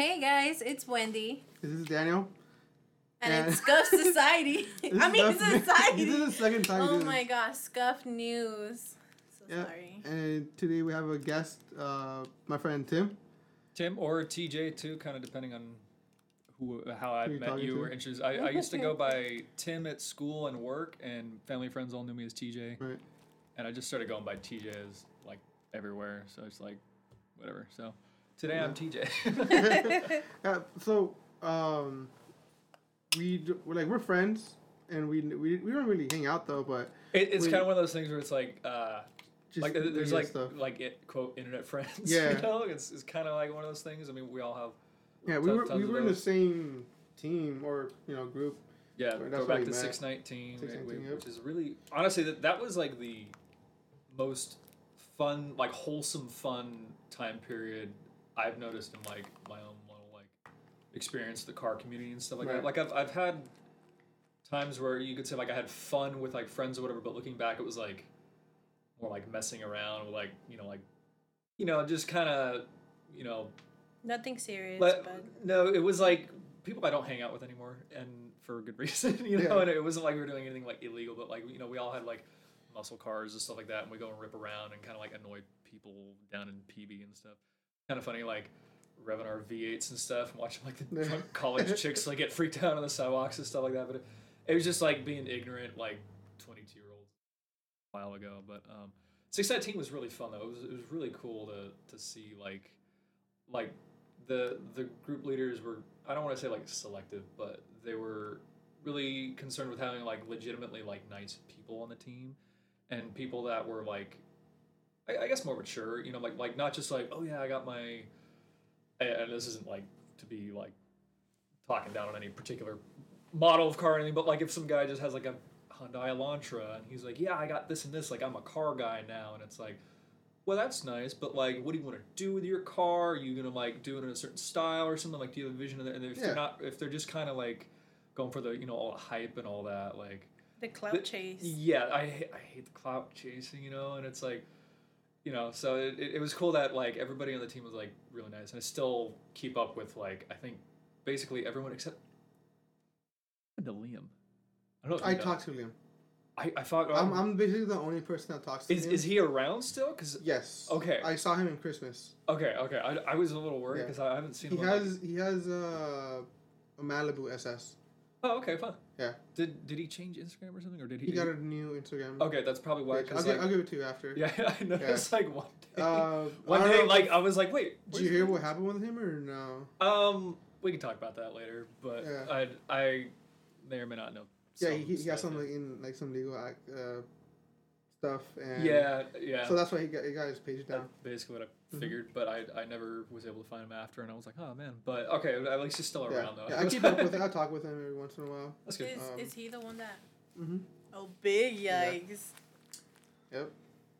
Hey guys, it's Wendy. This is Daniel. And, And- it's Scuff Society. I mean, definitely- Society. This is the second time. oh my this. gosh, Scuff News. So Yeah. sorry. And today we have a guest, uh, my friend Tim. Tim or TJ too, kind of depending on who how I met you to. or introduced. I, I used to go by Tim at school and work, and family friends all knew me as TJ, Right. and I just started going by TJs like everywhere. So it's like whatever. So today I'm TJ. Yeah. So um, we we're like we're friends, and we we we don't really hang out though, but it, it's We- kind of one of those things where it's like. Uh, just like there's like stuff. like it quote internet friends. Yeah. you know, it's, it's kind of like one of those things. I mean, we all have Yeah, we were we were in the same team or you know group. Yeah, go back to met. six nineteen, 619, yep. which is really honestly that that was like the most fun, like wholesome fun time period I've noticed in like my own little like experience the car community and stuff like Right. that. Like I've I've had times where you could say like I had fun with like friends or whatever, but looking back, it was like more like messing around with like you know like you know just kind of you know Nothing serious, but but no, it was like people I don't hang out with anymore, and for good reason, you know. Yeah. And it wasn't like we were doing anything like illegal, but like you know, we all had like muscle cars and stuff like that, and we go and rip around and kind of like annoy people down in PB and stuff. Kind of funny, like revving our V8s and stuff, and watching like the drunk college chicks like get freaked out on the sidewalks and stuff like that. But it, it was just like being ignorant, like twenty two year olds a while ago. But um, six nineteen was really fun though. It was it was really cool to to see like like the the group leaders were I don't want to say like selective, but they were really concerned with having like legitimately like nice people on the team and people that were like I, I guess more mature, you know, like like not just like oh yeah I got my and, and this isn't like to be like talking down on any particular model of car or anything, but like if some guy just has like a Hyundai Elantra and he's like yeah I got this and this like I'm a car guy now and it's like well that's nice but like what do you want to do with your car are you gonna like do it in a certain style or something like do you have a vision of it and if Yeah. they're not if they're just kind of like going for the you know all the hype and all that like the clout the- chase. yeah i, I hate the clout chasing you know and it's like you know so it, it, it was cool that like everybody on the team was like really nice and i still keep up with like i think basically everyone except to liam i don't know I you talked to Liam. I, I thought I'm, I'm basically the only person that talks to is, him. is he around still because Yes. Okay. I saw him in Christmas. Okay, okay. I, I was a little worried Yeah. because I haven't seen He him. in, like- has he has uh, a Malibu SS. Oh, okay, fine. Yeah. Did did he change Instagram or something, or did he? He got a new Instagram. Okay, that's probably why. I'll, like, I'll give it to you after. yeah, I know. It's like one day. Uh, one day, know like I was like, wait. Did you hear what happened with him or no? Um, we can talk about that later, but Yeah. I I may or may not know. Yeah, he, he got stuff, some like in like some legal act, uh, stuff and Yeah, yeah. So that's why he got he got his page That's down. basically what I Mhm. figured, but I, I never was able to find him after, and I was like, oh man. But okay, at least he's still Yeah, around though. yeah I keep up with him. I talk with him every once in a while. That's good. Is, Um, is he the one that? Mm-hmm. Oh, big Yeah. yikes! Yep.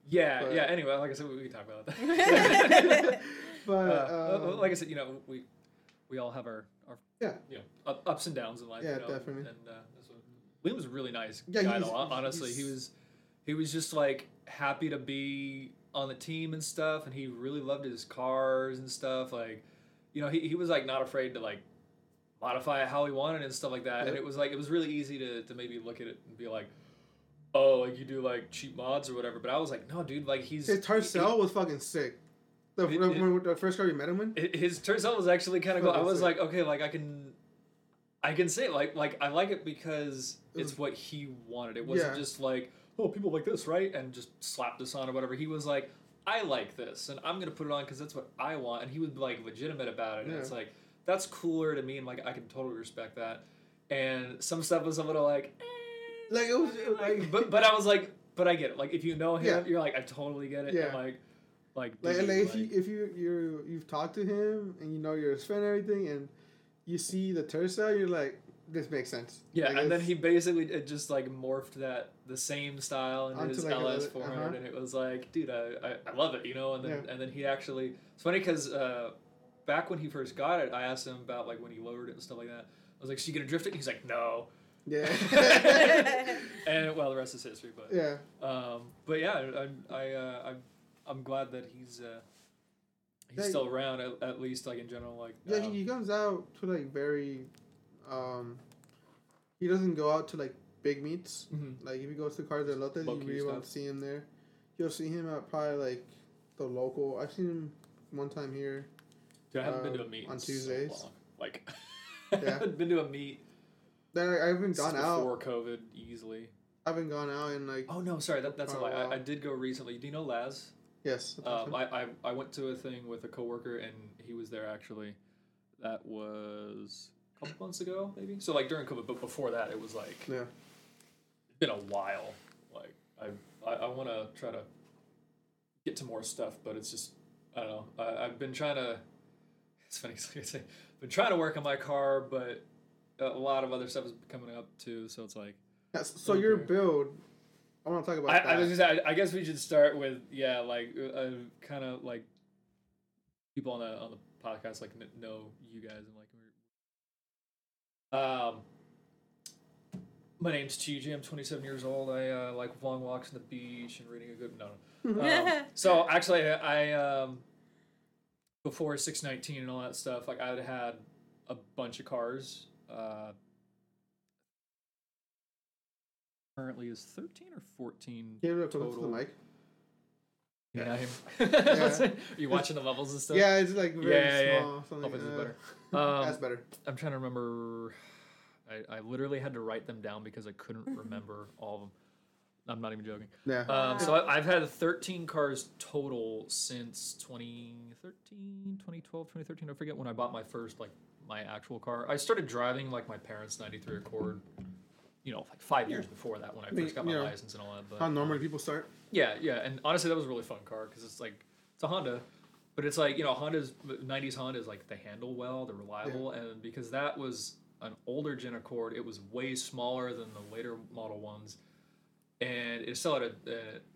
Yeah, but- yeah. Anyway, like I said, we, we can talk about that. But Uh, um, like I said, you know, we we all have our, our Yeah. you know up, ups and downs in life. Yeah, you know, definitely. And uh, that's what, Liam was a really nice Yeah, guy. he's- Though, hon- honestly, he was he was just like happy to be on the team and stuff, and he really loved his cars and stuff. Like, you know, he, he was like not afraid to like modify how he wanted and stuff like that. And it was like it was really easy to to maybe look at it and be like. Oh, like you do like cheap mods or whatever, but I was like, no, dude, like he's his he- was fucking sick. The, It- it- the first car you met him in. His out was actually kind of cool. I was sick. like, okay, like I can, I can say like like I like it because It it's what he wanted. It wasn't Yeah. just like oh people like this right and just slap this on or whatever. He was like I like this and I'm gonna put it on because that's what I want. And he was like legitimate about it. And it's like that's cooler to me and like I can totally respect that. And some stuff was a little like. eh, Like, it was- like- but but I was like, but I get it. Like if you know him, Yeah. you're like, I totally get it. Yeah. And like, like, Like, dude, like if you if you you you've talked to him and you know you're his friend and everything and you see the Tercel, you're like, this makes sense. Yeah, Like, and then he basically it just like morphed that the same style into his like, LS 400, uh-huh. and it was like, dude, I, I, I love it, you know. And then Yeah. and then he actually it's funny because uh, back when he first got it, I asked him about like when he lowered it and stuff like that. I was like, "So you gonna drift it?" And he's like, "No." yeah and well, the rest is history. But yeah um, but yeah, I I uh, I'm I'm glad that he's uh, he's still around at, at least like in general like Yeah, um, he, he comes out to like very, um, he doesn't go out to like big meets. mhm. Like if he goes to Cars de Lotes, you really won't see him there. You'll see him at probably like the local. I've seen him one time here. Dude, I haven't been to a um, meet on so Tuesdays. long. Like, Yeah. I haven't been to a meet Then I, I haven't gone out. before COVID easily. I haven't gone out in like Oh no, sorry, that, that's a lie. I, I did go recently. Do you know Laz? yes. Um, I, I I went to a thing with a coworker and he was there actually. That was couple months ago, maybe. So like during COVID, but before that, it was like yeah. it's been a while. Like I I, I want to try to get to more stuff, but it's just I don't know. I, I've been trying to. It's funny. 'cause like I say, I've been trying to work on my car, but a lot of other stuff is coming up too. So it's like Yes, so your build, I want to talk about I. I just, I, I guess we should start with yeah, like uh, kind of like people on the on the podcast like kn- know you guys and like um. My name's TJ. I'm 27 years old. I uh, like long walks on the beach and reading a good no. no. Um, so actually, I um, before 619 and all that stuff, like I had had a bunch of cars. Uh, currently is 13 or 14 Can you look close to the total. mic? Yeah. Yeah. Are you watching the levels and stuff? Yeah, it's like very Yeah, yeah, yeah. small. Something, Hope it's uh, better. Um, that's better. I'm trying to remember. I, I literally had to write them down because I couldn't remember all of them. I'm not even joking. Yeah. Um, so I, I've had 13 cars total since 2013, 2012, 2013. I forget when I bought my first like my actual car. I started driving like my parents' '93 Accord. You know, like five years before that when I mean, first got my know, license and all that. But How normally people start? yeah, yeah, and honestly, that was a really fun car because it's like it's a Honda, but it's like you know Honda's '90s Honda is like they handle well, they're reliable, and because that was an older gen Accord, it was way smaller than the later model ones, and it still had a,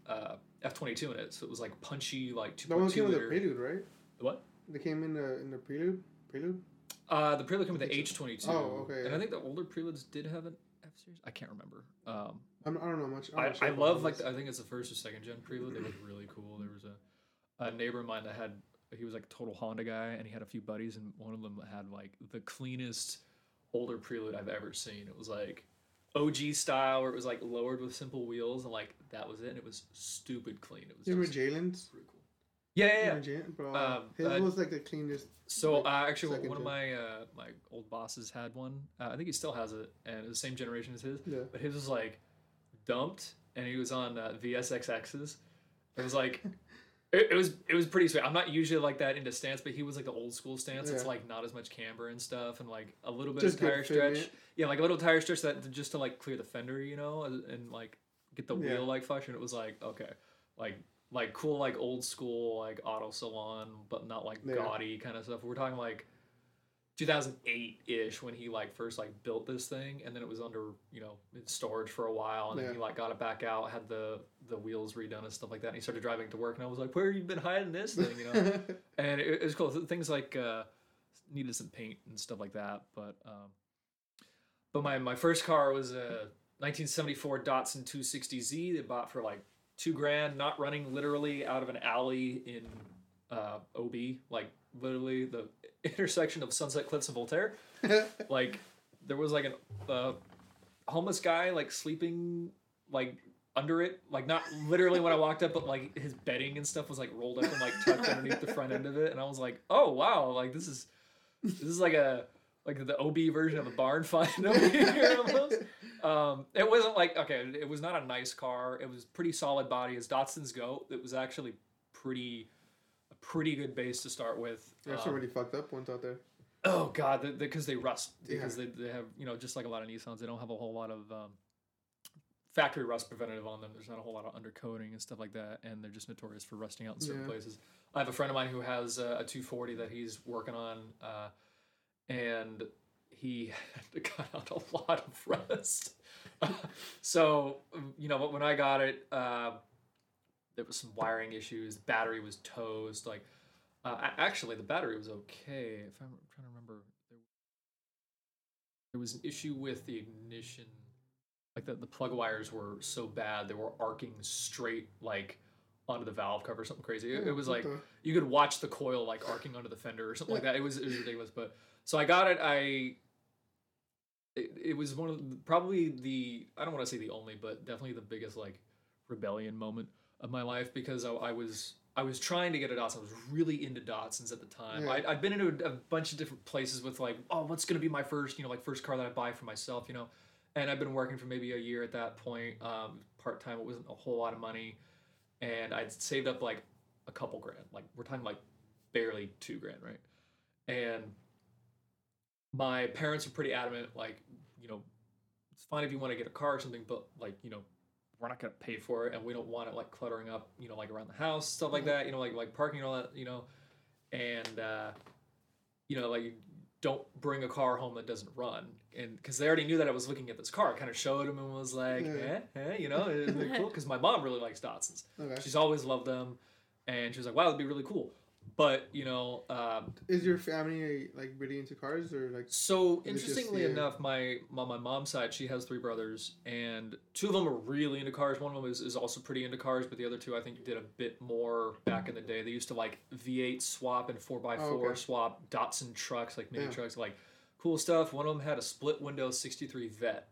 a uh, F22 in it, so it was like punchy, like That one 2.2 came with a prelude, right? What? They came in the in the prelude. Prelude. Uh, the Prelude came with the H22. Oh, okay, And yeah. I think the older Preludes did have an F series. I can't remember. Um, I'm, I don't know much. I'm I, I love like the, I think it's the first or second gen Prelude. They look really cool. There was a, a neighbor of mine that had he was like a total Honda guy, and he had a few buddies, and one of them had like the cleanest older Prelude I've ever seen. It was like OG style, where it was like lowered with simple wheels, and like that was it. And it was stupid clean. It was You just Jalen's? pretty cool. Yeah, yeah, yeah. Bro, Um, his uh, was like the cleanest. So like, uh, actually, one of gen. my uh, my old bosses had one. Uh, I think he still has it, and it was the same generation as his. Yeah. But his was like dumped, and he was on uh, VSXXs. It was like. It, it was it was pretty sweet. I'm not usually like that into stance, but he was like the old school stance. It's like not as much camber and stuff, and like a little bit Just of tire stretch. Yeah, like a little tire stretch that just to like clear the fender, you know, and, and like get the Yeah. wheel like flush. And it was like okay, like like cool like old school like auto salon, but not like Yeah. gaudy kind of stuff. We're talking like 2008 ish when he like first like built this thing, and then it was under you know in storage for a while, and Yeah. then he like got it back out, had the the wheels redone and stuff like that. And he started driving to work, and I was like, "Where have you been hiding this thing?" You know, and it, it was cool. Things like uh, needed some paint and stuff like that, but um, but my my first car was a 1974 Datsun 260Z. They bought for like two grand, not running literally out of an alley in uh, OB, like literally the intersection of Sunset Cliffs and Voltaire. Like there was like a uh, homeless guy like sleeping like under it, like not literally when I walked up, but like his bedding and stuff was like rolled up and like tucked underneath the front end of it, and I was like, oh wow, like this is this is like a like the OB version of a barn find over here almost. Um, it wasn't like okay, it was not a nice car. It was pretty solid body as Datsuns go. It was actually pretty pretty good base to start with. There's Um, some really fucked up ones out there. Oh god, because they rust. Because Yeah. they, they have you know just like a lot of Nissans, they don't have a whole lot of um, factory rust preventative on them. There's not a whole lot of undercoating and stuff like that, and they're just notorious for rusting out in certain Yeah. places. I have a friend of mine who has uh, a 240 that he's working on, uh, and he got out a lot of rust. so you know, when I got it, uh, there was some wiring issues. Battery was toast. Like, uh, actually, the battery was okay. If I'm trying to remember, there, there was an issue with the ignition. Like the, the plug wires were so bad, they were arcing straight like onto the valve cover, or something crazy. It, it was like the- you could watch the coil like arcing onto the fender or something like that. It was it was ridiculous. But so I got it. I it, it was one of the, probably the I don't want to say the only, but definitely the biggest like rebellion moment of my life because I, I was I was trying to get a Datsun. I was really into Datsuns at the time. Yeah. I, I'd been into a, a bunch of different places with like, oh, what's gonna be my first, you know, like first car that I buy for myself, you know. And I've been working for maybe a year at that point, um, part time. It wasn't a whole lot of money, and I'd saved up like a couple grand. Like we're talking like barely two grand, right? And my parents were pretty adamant, like, you know, it's fine if you want to get a car or something, but like, you know, we're not gonna pay for it, and we don't want it like cluttering up, you know, like around the house, stuff like that, you know, like like parking and all that, you know, and uh, you know, like don't bring a car home that doesn't run, and because they already knew that I was looking at this car, I kind of showed them and was like, Yeah. eh, eh, you know, cool? Because my mom really likes Datsuns, Okay. she's always loved them, and she was like, wow, that'd be really cool, but you know, um, Is your family like really into cars or like? so it just interestingly enough, my on my mom's side, she has three brothers, and two of them are really into cars. One of them is, is also pretty into cars, but the other two I think did a bit more back in the day. They used to like V8 swap and 4x4 Oh, okay. swap Datsun trucks, like mini Yeah. trucks, like cool stuff. One of them had a split window 63 Vette.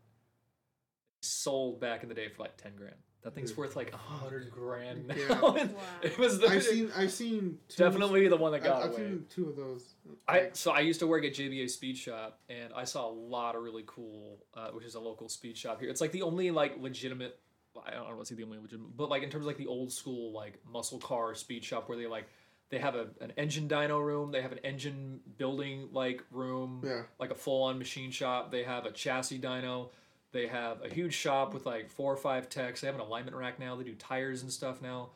Sold back in the day for like 10 grand. That thing's Dude. worth like a hundred grand now. Yeah. Wow. It was the, I've seen I've seen two, definitely the one that I've, got I've away. seen two of those. I so I used to work at JBA Speed Shop, and I saw a lot of really cool, uh, which is a local speed shop here. It's like the only like legitimate. I don't want to say the only legitimate, but like in terms of like the old school like muscle car speed shop where they like they have a, an engine dyno room, they have an engine building like room, yeah. like a full on machine shop. They have a chassis dyno. They have a huge shop with like four or five techs. They have an alignment rack now. They do tires and stuff now.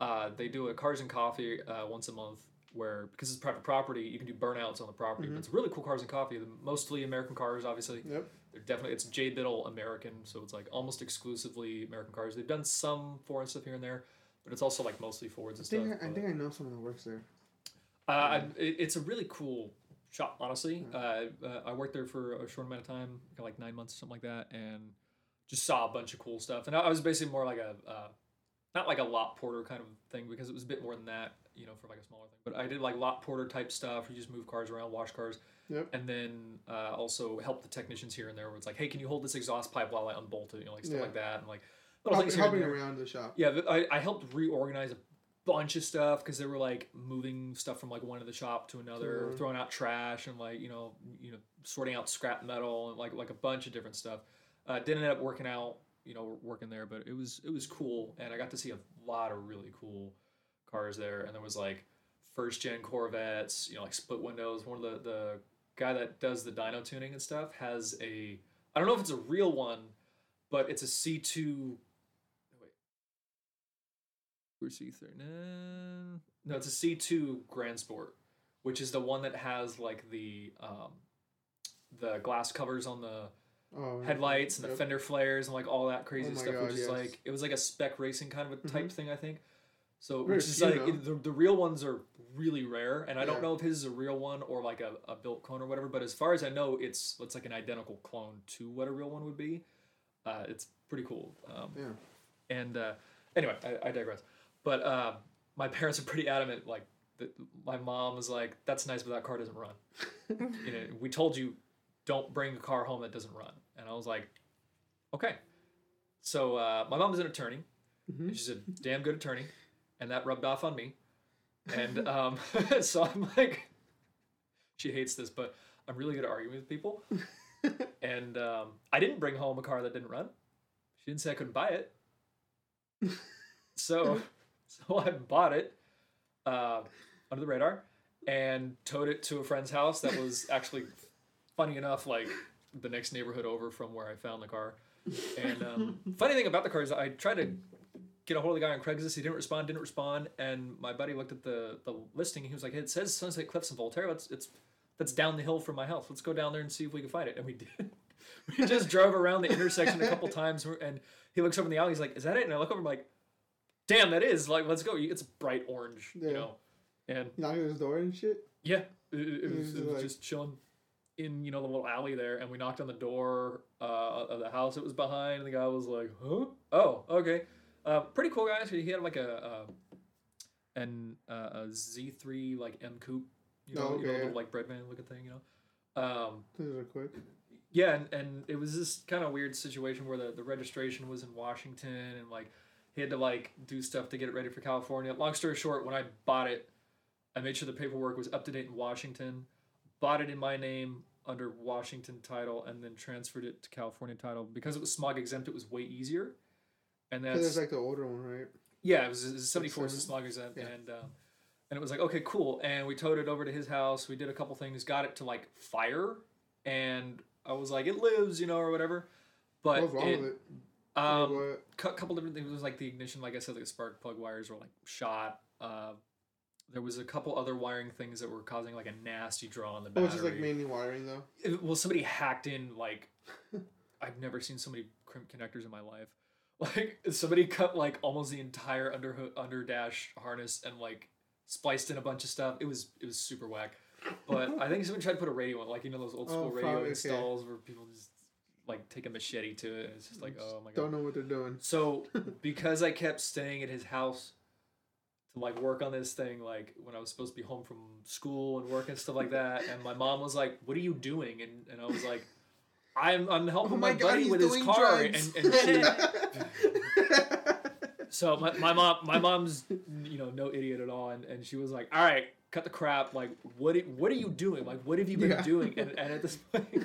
Uh, they do a cars and coffee uh, once a month where because it's private property, you can do burnouts on the property. But it's really cool cars and coffee. Mostly American cars, obviously. Yep. They're definitely it's J Biddle American, so it's like almost exclusively American cars. They've done some foreign stuff here and there, but it's also like mostly Fords I and think stuff. I, I think I know someone that works there. uh, I, it, it's a really cool shop, honestly. Uh, uh, I worked there for a short amount of time, like nine months or something like that, and just saw a bunch of cool stuff. And I, I was basically more like a, uh, not like a lot porter kind of thing because it was a bit more than that, you know, for like a smaller thing. But I did like lot porter type stuff. You just move cars around, wash cars, Yep. and then uh, also help the technicians here and there. Where it's like, hey, can you hold this exhaust pipe while I unbolt it? You know, like stuff Yeah. like that, and like little Help, things here and helping around the shop. Yeah, I, I helped reorganize a bunch of stuff because they were like moving stuff from like one of the shop to another, throwing out trash and like you know you know sorting out scrap metal and like like a bunch of different stuff. Uh, didn't end up working out, you know, working there, but it was it was cool, and I got to see a lot of really cool cars there, and there was like first gen Corvettes, you know, like split windows. One of the the guy that does the dyno tuning and stuff has a I don't know if it's a real one, but it's a C two. Wait, where's C three? No, no, it's a C two Grand Sport, which is the one that has like the um, the glass covers on the Oh, headlights and the fender flares and like all that crazy Oh stuff, God, which is like it was like a spec racing kind of a type thing, I think. So Very which is few like it- the, the real ones are really rare, and I don't know if his is a real one or like a, a built clone or whatever. But as far as I know, it's it's like an identical clone to what a real one would be. Uh, it's pretty cool. Um, Yeah. and uh, anyway, I, I digress. But uh, my parents are pretty adamant. Like, that my mom was like, "That's nice, but that car doesn't run." you know, we told you, don't bring a car home that doesn't run. And I was like, okay. So uh, my mom is an attorney, Mhm. and she's a damn good attorney, and that rubbed off on me. And um, so I'm like, she hates this, but I'm really good at arguing with people. and um, I didn't bring home a car that didn't run. She didn't say I couldn't buy it. so, so I bought it uh, under the radar and towed it to a friend's house that was actually, funny enough, like the next neighborhood over from where I found the car. And um, funny thing about the car is I tried to get a hold of the guy on Craigslist. He didn't respond. Didn't respond. And my buddy looked at the the listing. He was like, "It says Sunset Cliffs in Voltaire. It's it's that's down the hill from my house. Let's go down there and see if we can find it." And we did. we just drove around the intersection a couple times, and he looks over in the alley. He's like, "Is that it?" And I look over. I'm like, "Damn, that is like, let's go." It's bright orange, Yeah. you know. And knocked at his door and shit. yeah, it, it, It was, it was like- just chilling in you know the little alley there, and we knocked on the door uh, of the house it was behind, and the guy was like, "Huh? Oh, okay." Uh, pretty cool guy. He had like a, uh, an uh, a Z3 like M coupe, you know, Oh, you know, little like breadman looking thing, you know. Um, These are quick. yeah, and, and it was this kind of weird situation where the, the registration was in Washington and like he had to like do stuff to get it ready for California. Long story short, when I bought it, I made sure the paperwork was up to date in Washington, bought it in my name under Washington title, and then transferred it to California title because it was smog exempt. It was way easier, and that's like the older one, right? yeah, it was, it was 74 is smog exempt, Yeah. and um, and it was like okay, cool. And we towed it over to his house. We did a couple things, got it to like fire, and I was like, it lives, you know, or whatever. But it, it? Um, a couple different things. It was like the ignition, like I said, like the spark plug wires were like shot. Uh, there was a couple other wiring things that were causing like a nasty draw on the Oh, battery. it's just like mainly wiring though. It- well, somebody hacked in like I've never seen so many crimp connectors in my life. Like somebody cut like almost the entire under under dash harness and like spliced in a bunch of stuff. It was it was super whack. But I think someone tried to put a radio on, like you know those old school Oh, radio probably, okay. installs where people just like take a machete to it. It's just like oh my god. Don't know what they're doing. So because I kept staying at his house to like work on this thing, like when I was supposed to be home from school and work and stuff like that, and my mom was like, "What are you doing?" and and I was like, "I'm I'm oh helping Oh my, my god, buddy with his car," drugs. and and she. So my, my mom my mom's you know no idiot at all and, and she was like all right cut the crap like what what are you doing like what have you been Yeah. doing and, and at this point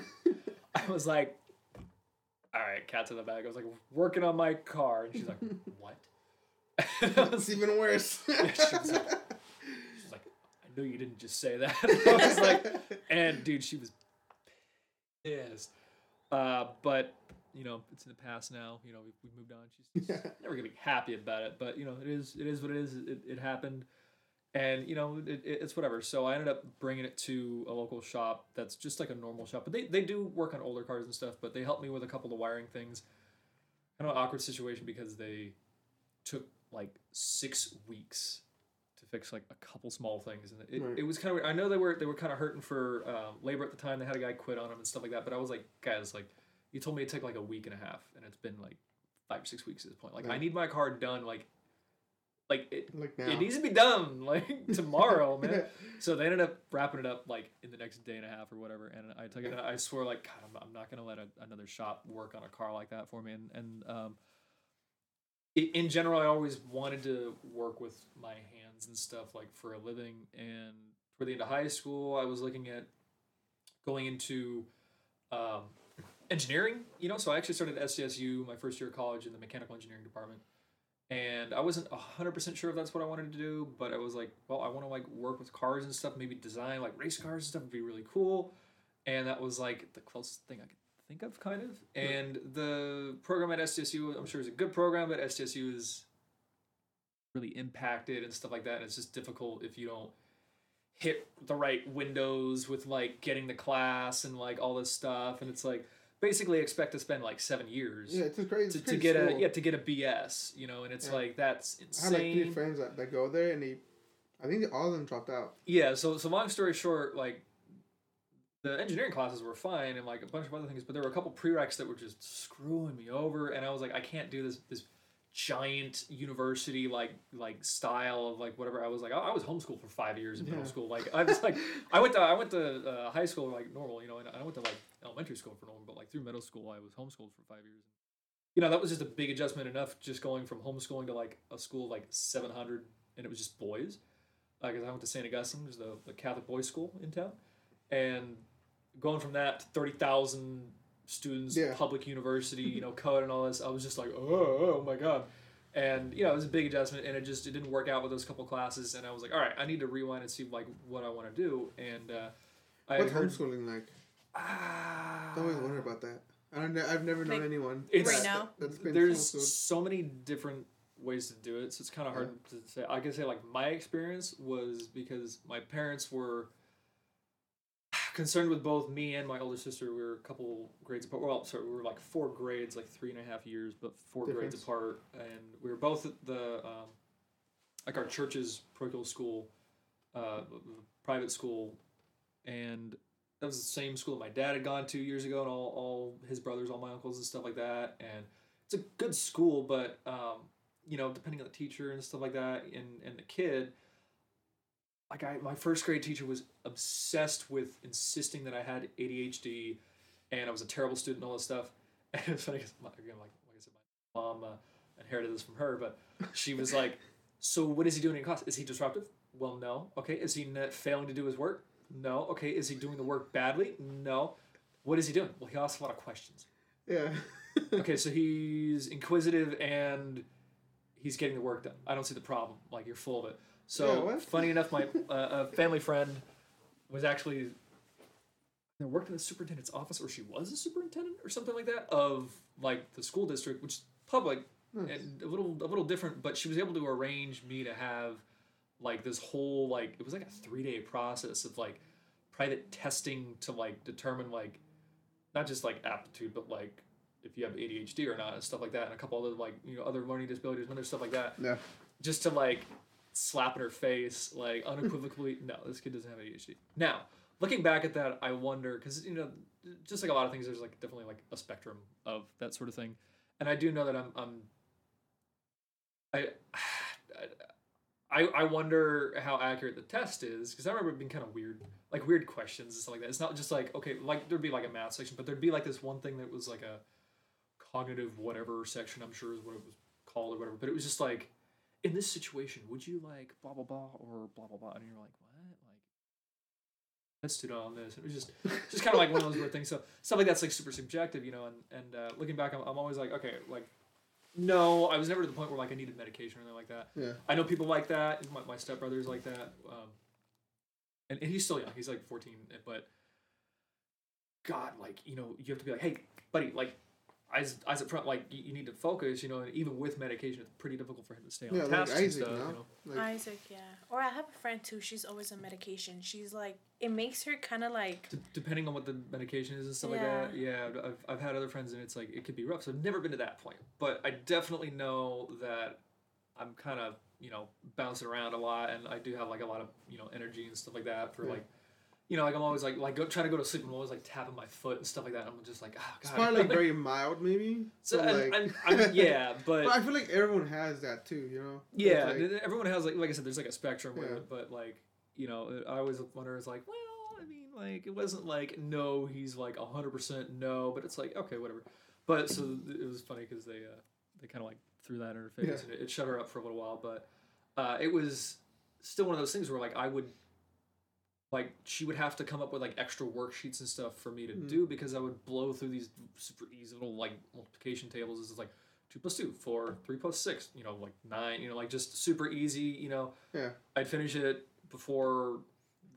I was like all right cats in the bag. I was like working on my car. And she's like what? It's even worse. Yeah, she was like- she's like I know you didn't just say that. I was like and dude she was pissed. Uh, but you know it's in the past now. You know we we moved on. She's Yeah. never gonna be happy about it but you know it is it is what it is. It, it happened and you know it, it, it's whatever. So i ended up bringing it to a local shop that's just like a normal shop. But they, they do work on older cars and stuff but they helped me with a couple of wiring things. Kind of an awkward situation because they took like six weeks to fix like a couple small things. And it, Right. it was kind of weird. i know they were they were kind of hurting for um, labor at the time. They had a guy quit on them and stuff like that. But i was like guys like you told me it took like a week and a half and it's been like five or six weeks at this point. Like i need my car done like like it, like it needs to be done like tomorrow man. So they ended up wrapping it up like in the next day and a half or whatever and i took it i swore like god i'm, I'm not going to let a, another shop work on a car like that for me and, and um, i- in general i always wanted to work with my hands and stuff like for a living and toward the end of high school i was looking at going into um, engineering you know so i actually started at sdsu my first year of college in the mechanical engineering department and I wasn't hundred percent sure if that's what I wanted to do, but I was like, well, I want to like work with cars and stuff, maybe design like race cars and stuff would be really cool, and that was like the closest thing I could think of, kind of. And the program at SDSU, I'm sure is a good program, but SDSU is really impacted and stuff like that, and it's just difficult if you don't hit the right windows with like getting the class and like all this stuff, and it's like basically expect to spend like seven years yeah, it's crazy. to, it's to get a yeah to get a BS, you know, and it's Yeah. like that's insane. I have like three friends that, that go there and they, I think all of them dropped out. yeah, so so long story short, like the engineering classes were fine and like a bunch of other things, but there were a couple prereqs that were just screwing me over, and I was like, I can't do this this giant university like like style of like whatever. I was like, I, I was homeschooled for five years in middle Yeah. school. Like I was like, I went to I went to uh, high school like normal, you know, and I went to like elementary school for normal, but like through middle school, I was homeschooled for five years. You know, that was just a big adjustment enough just going from homeschooling to like a school like 700 and it was just boys. Because I went to St. Augustine, which is the, the Catholic boys' school in town. And going from that to 30,000 students, Yeah. public university, you know, code and all this, I was just like, oh, oh my God. And, you know, it was a big adjustment and it just it didn't work out with those couple classes. And I was like, all right, I need to rewind and see like what I want to do. And uh, I What's heard. homeschooling like? Ah, I always wonder about that. I don't know. I've never known Like, anyone. It's- Right now? that's been there's homeschooled. so many different ways to do it so it's kind of hard to say i can say like my experience was because my parents were concerned with both me and my older sister we were a couple grades apart well sorry we were like four grades like three and a half years but four grades apart and we were both at the um, like our church's parochial school uh, private school and that was the same school my dad had gone to years ago and all, all his brothers all my uncles and stuff like that and it's a good school but um, you know, depending on the teacher and stuff like that, and and the kid. Like I, my first grade teacher was obsessed with insisting that I had ADHD, and I was a terrible student and all this stuff. And it's funny because like like I said, my mom uh, inherited this from her, but she was like, "So what is he doing in class? Is he disruptive? Well, no. Okay. Is he failing to do his work? No. Okay. Is he doing the work badly? No. What is he doing? Well, he asks a lot of questions. Yeah. Okay, so he's inquisitive and he's getting the work done. I don't see the problem. Like you're full of it. So Yeah, funny enough, my uh, a family friend was actually you worked in the superintendent's office, or she was a superintendent, or something like that, of like the school district, which is public Nice. and a little a little different. But she was able to arrange me to have like this whole like it was like a three day process of like private testing to like determine like not just like aptitude, but like if you have ADHD or not and stuff like that, and a couple other like you know other learning disabilities and other stuff like that, Yeah. just to like slap in her face like unequivocally, no, this kid doesn't have ADHD. Now, looking back at that, I wonder because you know, just like a lot of things, there's like definitely like a spectrum of that sort of thing, and I do know that I'm I'm I. I, I I wonder how accurate the test is because I remember it being kind of weird, like weird questions and stuff like that. It's not just like okay, like there'd be like a math section, but there'd be like this one thing that was like a cognitive whatever section. I'm sure is what it was called or whatever. But it was just like, in this situation, would you like blah blah blah or blah blah blah? And you're like, what? Like, tested on this. It was just just kind of like one of those weird things. So stuff like that's like super subjective, you know. And and uh, looking back, I'm, I'm always like, okay, like. No, I was never to the point where like I needed medication or anything like that. Yeah. I know people like that. My, my stepbrother's like that. Um, and, and he's still young. He's like 14. But God, like, you know, you have to be like, hey, buddy, like, eyes, eyes front, like, you, you need to focus, you know, and even with medication, it's pretty difficult for him to stay on Yeah, like task and Isaac, stuff, you know? you know. Like, Isaac, yeah. Or I have a friend too. She's always on medication. She's like, it makes her kind of like, D- depending on what the medication is and stuff like that. Yeah, I've, I've had other friends and it's like, it could be rough. So I've never been to that point. But I definitely know that I'm kind of, you know, bouncing around a lot and I do have like a lot of, you know, energy and stuff like that for Yeah. like, you know, like I'm always like, like go, trying to go to sleep. I'm always like tapping my foot and stuff like that. I'm just like, oh, it's God. probably like very mild, maybe. so, like, and- I'm- yeah, but, but I feel like everyone has that too, you know? yeah, like- everyone has like, like I said, there's like a spectrum with Yeah. it, but like, you know, I always wonder, it's like, well, I mean, like, it wasn't like, no, he's like 100% no, but it's like, okay, whatever. But so it was funny because they, uh, they kind of like threw that in her face Yeah. and it, it shut her up for a little while, but uh, it was still one of those things where like I would, like, she would have to come up with like extra worksheets and stuff for me to Mm. do because I would blow through these super easy little like multiplication tables. This is like two plus two, four, three plus six, you know, like nine, you know, like just super easy, you know. Yeah. I'd finish it before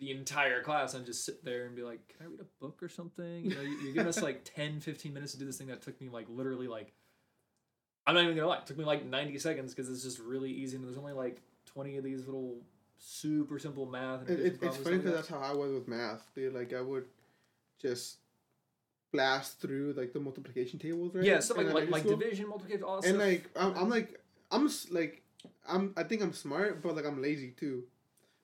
the entire class and just sit there and be like, can I read a book or something? You know, you- you're giving us like 10, 15 minutes to do this thing that took me like literally like, I'm not even gonna lie, it took me like 90 seconds because it's just really easy and there's only like 20 of these little super simple math It, it, it's funny because that's how I was with math. Dude. Like I would just blast through like the multiplication tables, right? yeah, in like like, like division, multiplication, all And stuff. like I'm, I'm like I'm like I'm I think I'm smart, but like I'm lazy too.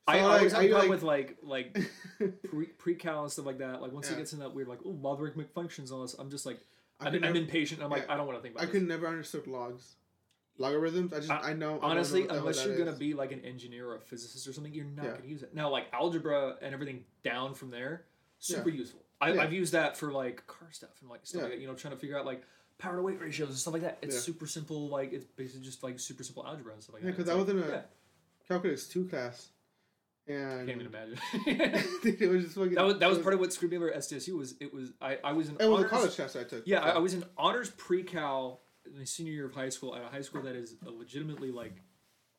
I like, always have I, like- with like like pre pre-cal and stuff like that. Like once it Yeah. gets in that weird like oh logarithmic functions all this, I'm just like I I'm, could I'm never, impatient. I'm like. I don't want to think about I this. could never understood logs, logarithms. I just I- I, know I know Honestly, the hell unless you're gonna be like an engineer or a physicist or something, you're not Yeah. gonna use it. Now, like algebra and everything down from there, super useful. I, Yeah. I've used that for like car stuff and like stuff Yeah. like that. You know, trying to figure out like power to weight ratios and stuff like that. It's Yeah. super simple. Like it's basically just like super simple algebra and stuff like that. Yeah, that. 'cause It's I like, was in a- yeah, calculus two class, I and can't even imagine. it was just fucking. that was that was it part of what screwed me over at SDSU was it was I I was in It was a college class I took. Yeah, I, I was in honors pre-cal in the senior year of high school at a high school that is a legitimately like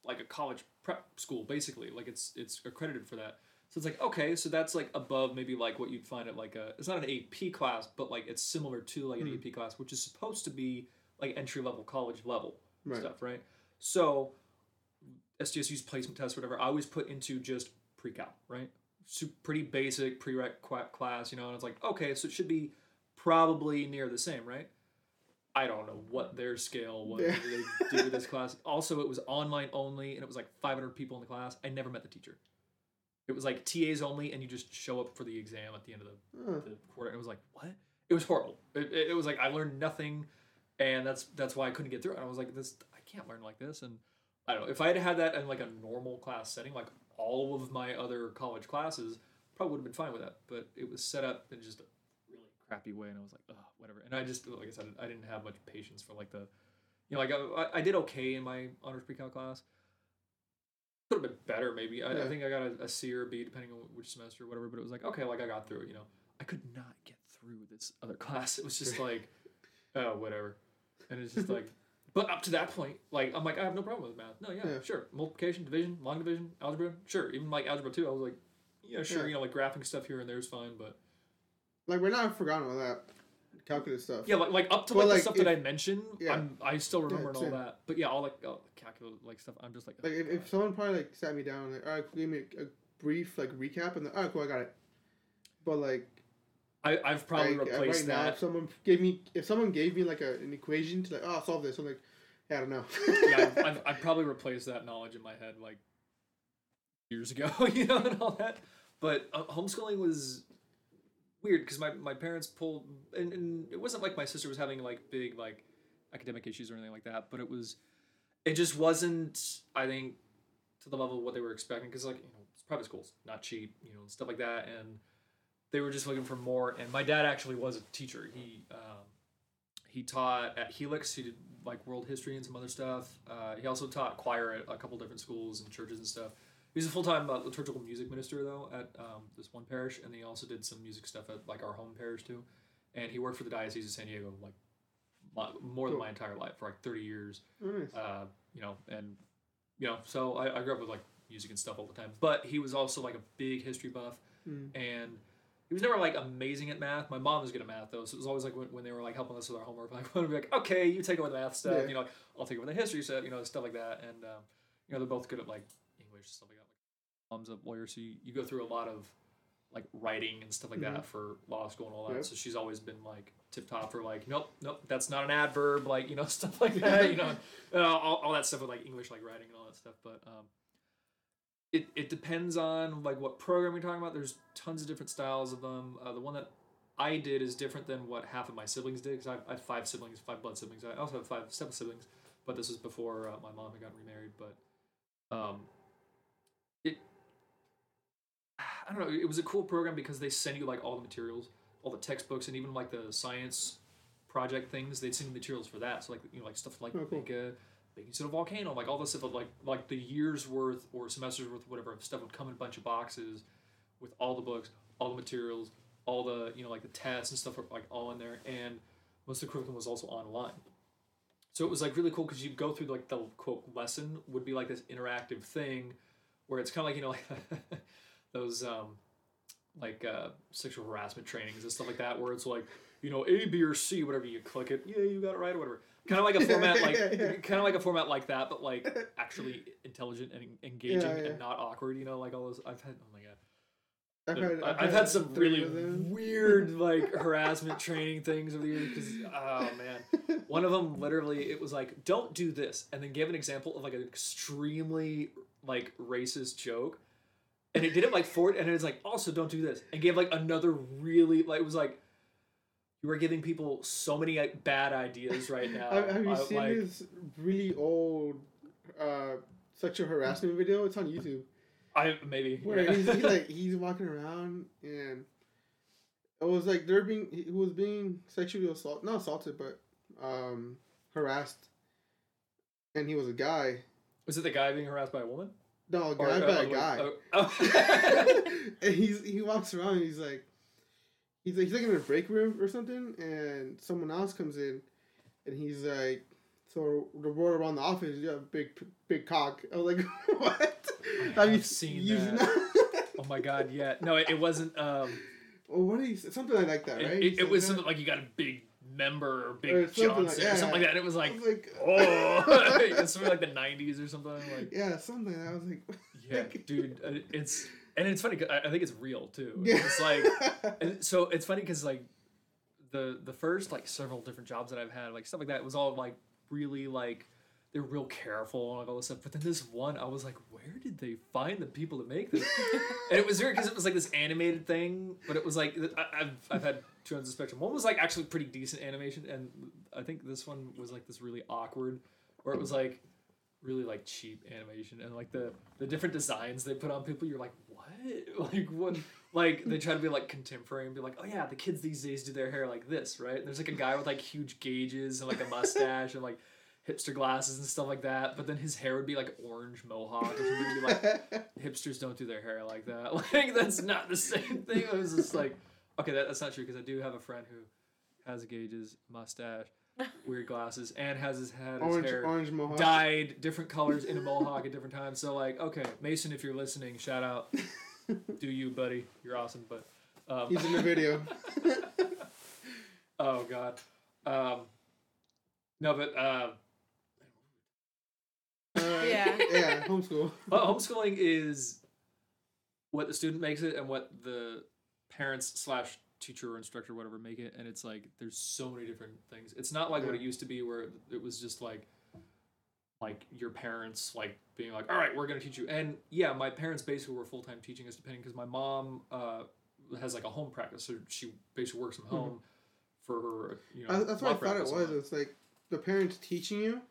like a college prep school basically. Like it's it's accredited for that. So it's like okay, so that's like above maybe like what you'd find at like a it's not an AP class, but like it's similar to like an Hmm. AP class, which is supposed to be like entry level college level Right. stuff, right? So SDSU's placement test, whatever, I always put into just pre-cal, right? Su- pretty basic prereq class, you know, and it's like, okay, so it should be probably near the same, right? I don't know what their scale was Yeah. they did with this class. Also, it was online only, and it was like 500 people in the class. I never met the teacher. It was like TAs only, and you just show up for the exam at the end of the Huh. the quarter. It was like what? It was horrible. It, it, it was like I learned nothing. and that's that's why I couldn't get through. it. And I was like, this I can't learn like this. And I don't know if I had had that in like a normal class setting, like all of my other college classes, probably would have been fine with that. But it was set up in just crappy way, and I was like, oh, whatever. And I just like I said, I didn't have much patience for like the, you know, like I, I did okay in my honors pre-cal class. Could have been better, maybe. I, I think I got a, a C or a B, depending on which semester or whatever. But it was like, okay, like I got through it. You know, I could not get through this other class. It was just like, oh, whatever. And it's just like, but up to that point, like I'm like, I have no problem with math. No, yeah, Yeah. sure. Multiplication, division, long division, algebra, sure. Even like algebra two, I was like, yeah, sure. Yeah. You know, like graphing stuff here and there is fine, but Like we're I've forgotten all that calculus stuff. yeah, like like up to like, like, the stuff that I mentioned, yeah. I'm I still remember and all that. But yeah, all like all calculus like stuff, I'm just like, Like oh, if, if someone probably like sat me down, like, all right, give me a, a brief like recap, and then, all right, cool, I got it. But like, I I've probably like, replaced right now, if someone gave me, if someone gave me like a, an equation to like, oh, solve this, I'm like, yeah, I don't know. yeah, I've, I've, I've probably replaced that knowledge in my head like years ago, you know, and all that. But uh, homeschooling was weird because my, my parents pulled, and, and it wasn't like my sister was having like big like academic issues or anything like that, but it was, it just wasn't, I think, to the level of what they were expecting because like you know it's private schools, not cheap, you know, and stuff like that, and they were just looking for more. And my dad actually was a teacher. He um, he taught at Helix. He did like world history and some other stuff. Uh, he also taught choir at a couple different schools and churches and stuff. He was a full time uh, liturgical music minister though at um, this one parish, and he also did some music stuff at like our home parish too. And he worked for the diocese of San Diego like my, more than my entire life for like thirty years. Oh, nice. Uh, you know, and you know, so I, I grew up with like music and stuff all the time. But he was also like a big history buff, Mm. and he was never like amazing at math. My mom was good at math though, so it was always like when, when they were like helping us with our homework, like would be like, okay, you take over the math stuff, Yeah. you know, like, I'll take over the history stuff, you know, stuff like that. And um, you know, they're both good at like English stuff like that. Mom's a lawyer, so you, you go through a lot of like writing and stuff like that for law school and all that. Yep. So she's always been like tip top for like, nope, nope, that's not an adverb, like you know, stuff like that. You know, uh, all, all that stuff with like English, like writing and all that stuff. But um, it it depends on like what program you're talking about. There's tons of different styles of them. Uh, the one that I did is different than what half of my siblings did because I, I have five siblings, five blood siblings. I also have five step siblings, but this was before uh, my mom had gotten remarried. But um, it I don't know. It was a cool program because they send you like all the materials, all the textbooks, and even like the science project things. They'd send you materials for that. So like you know like stuff like Oh, cool. make a making soda volcano, like all this stuff. Like like the year's worth or semesters worth, whatever stuff would come in a bunch of boxes with all the books, all the materials, all the you know like the tests and stuff were like all in there. And most of the curriculum was also online. So it was like really cool because you go through like the quote lesson would be like this interactive thing where it's kind of like you know like those um like uh sexual harassment trainings and stuff like that where it's like you know A B or C whatever you click it yeah you got it right or whatever. Kind of like a format like Yeah, yeah. kind of like a format like that but like actually intelligent and engaging Yeah, and not awkward you know like all those I've had oh my god. I've had, I- I've had some really weird like harassment training things over the years because oh man. One of them literally it was like don't do this and then gave an example of like an extremely like racist joke and it did it like four and it's like also don't do this and gave like another really like it was like you are giving people so many like, bad ideas right now Have, you I- seen like, this really old uh, sexual harassment video? It's on YouTube. I maybe Where yeah. he's, he, like he's walking around and it was like they're being he was being sexually assaulted, not assaulted, but um, harassed, and he was a guy. was it the guy being harassed by a woman No, Or- guy uh, by a guy. oh, oh. and he's he walks around and he's like he's like he's like in a break room or something and someone else comes in and he's like so the word around the office you have a big big cock I was like what I you seen you've that. not- Oh my god, yeah. No, it, it wasn't. Um, well, what he say? something like that it, right it, it was Something something like you got a big member or big Or something like- Johnson yeah, or something like that. It was like, was like oh, it's something like the '90s or something. Like, yeah something I was like yeah, dude, uh, it's and it's funny. I think it's real too. yeah. It's like, so it's funny because like the the first like several different jobs that I've had, like stuff like that, was all like really like they're real careful and like all this stuff. But then this one, I was like, where did they find the people to make this? and it was weird because it was like this animated thing, but it was like I, I've I've had two ends of the spectrum. One was like actually pretty decent animation, and I think this one was like this really awkward, where it was like really like cheap animation and like the the different designs they put on people. You're like, what? Like what? Like they try to be like contemporary and be like, oh yeah, the kids these days do their hair like this, right? And there's like a guy with like huge gauges and like a mustache and like hipster glasses and stuff like that. But then his hair would be like orange mohawk or something. Like, hipsters don't do their hair like that. Like that's not the same thing. It was just like, okay, that, that's not true because I do have a friend who has gauges, mustache, weird glasses, and has his head, his orange, hair orange mohawk. dyed different colors in a mohawk at different times. So like, okay, Mason, if you're listening, shout out, do you, buddy? You're awesome. But um, He's in the video. oh god, um, no, but Uh, Yeah. Yeah, homeschool. Well, homeschooling is what the student makes it and what the parents slash teacher or instructor or whatever make it, and it's like there's so many different things. It's not like what it used to be where it was just like like your parents like being like, all right, we're gonna teach you. And yeah, my parents basically were full time teaching us depending because my mom uh, has like a home practice, so she basically works from home for her. You know, I, that's what I thought it was. It's like the parents teaching you,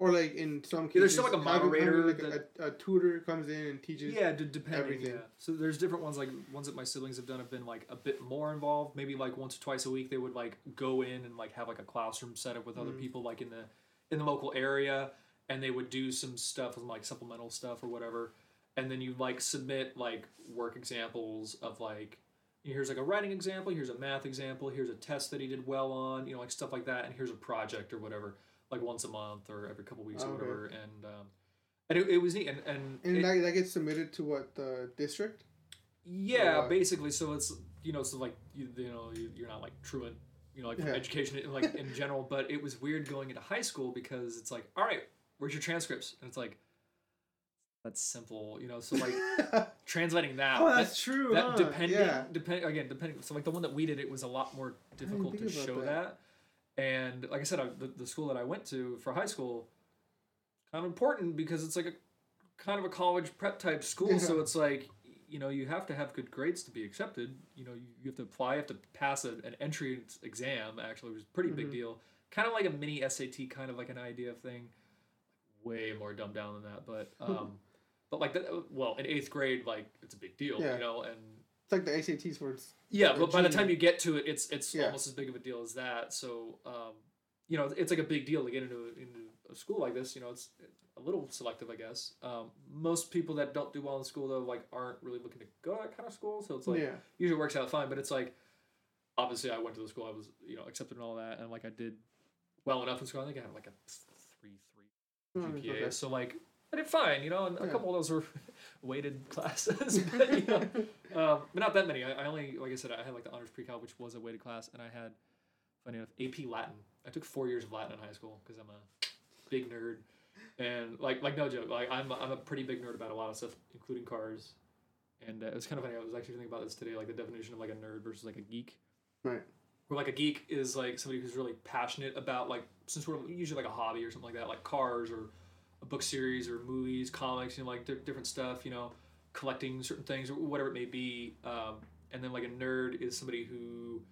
or like in some cases, Yeah, there's still, like, a moderator like a, a, tutor comes in and teaches. Yeah, d- depending. everything. Yeah. So there's different ones. Like ones that my siblings have done have been like a bit more involved. Maybe like once or twice a week they would like go in and like have like a classroom set up with other Mhm. people like in the in the local area, and they would do some stuff with like supplemental stuff or whatever. And then you like submit like work examples of like here's like a writing example, here's a math example, here's a test that he did well on, you know, like stuff like that, and here's a project or whatever, like once a month or every couple weeks or Okay. whatever. And um, and it, it was neat. And and, And it- that, that gets submitted to what the district? yeah, what? basically. So it's you know, so like you, you know, you, you're not like truant, you know, like for Yeah. education in- like in general. But it was weird going into high school because it's like, all right, where's your transcripts? And it's like, that's simple, you know. So like translating that. oh, that- that's true. that huh? depending, Yeah. depend again, depending. So like the one that we did, it was a lot more difficult to think about show that. that. And like I said, I, the, the school that I went to for high school, kind of important because it's like a kind of a college prep type school. So it's like you know you have to have good grades to be accepted. You know you, you have to apply, you have to pass a, an entry exam. Actually, which is a pretty big Mhm. deal. Kind of like a mini SAT, kind of like an idea thing. Way more dumbed down than that, but um, but like that. Well, in eighth grade, like it's a big deal, Yeah. you know, and It's like the ACTs where it's yeah, but by the time you get to it, it's it's Yeah. almost as big of a deal as that. So, um, you know, it's like a big deal to get into into a school like this. You know, it's a little selective, I guess. Um, most people that don't do well in school though, like, aren't really looking to go to that kind of school. So it's like yeah. usually works out fine. But it's like, obviously, I went to the school. I was you know accepted and all that, and like I did well enough in school. I think I had like a three three GPA. okay. So like I did fine, you know, and a Yeah. couple of those were weighted classes, but you know, um, but not that many. I, I only, like I said, I had like the honors pre-cal, which was a weighted class, and I had, funny enough, AP Latin. I took four years of Latin in high school because I'm a big nerd, and like like no joke, like I'm I'm a pretty big nerd about a lot of stuff, including cars, and uh, it was kind of funny. I was actually thinking about this today, like the definition of like a nerd versus like a geek. Right. Where like a geek is like somebody who's really passionate about like some sort of usually like a hobby or something like that, like cars or book series or movies, comics, you know, like di- different stuff, you know, collecting certain things or whatever it may be. Um, and then like a nerd is somebody who,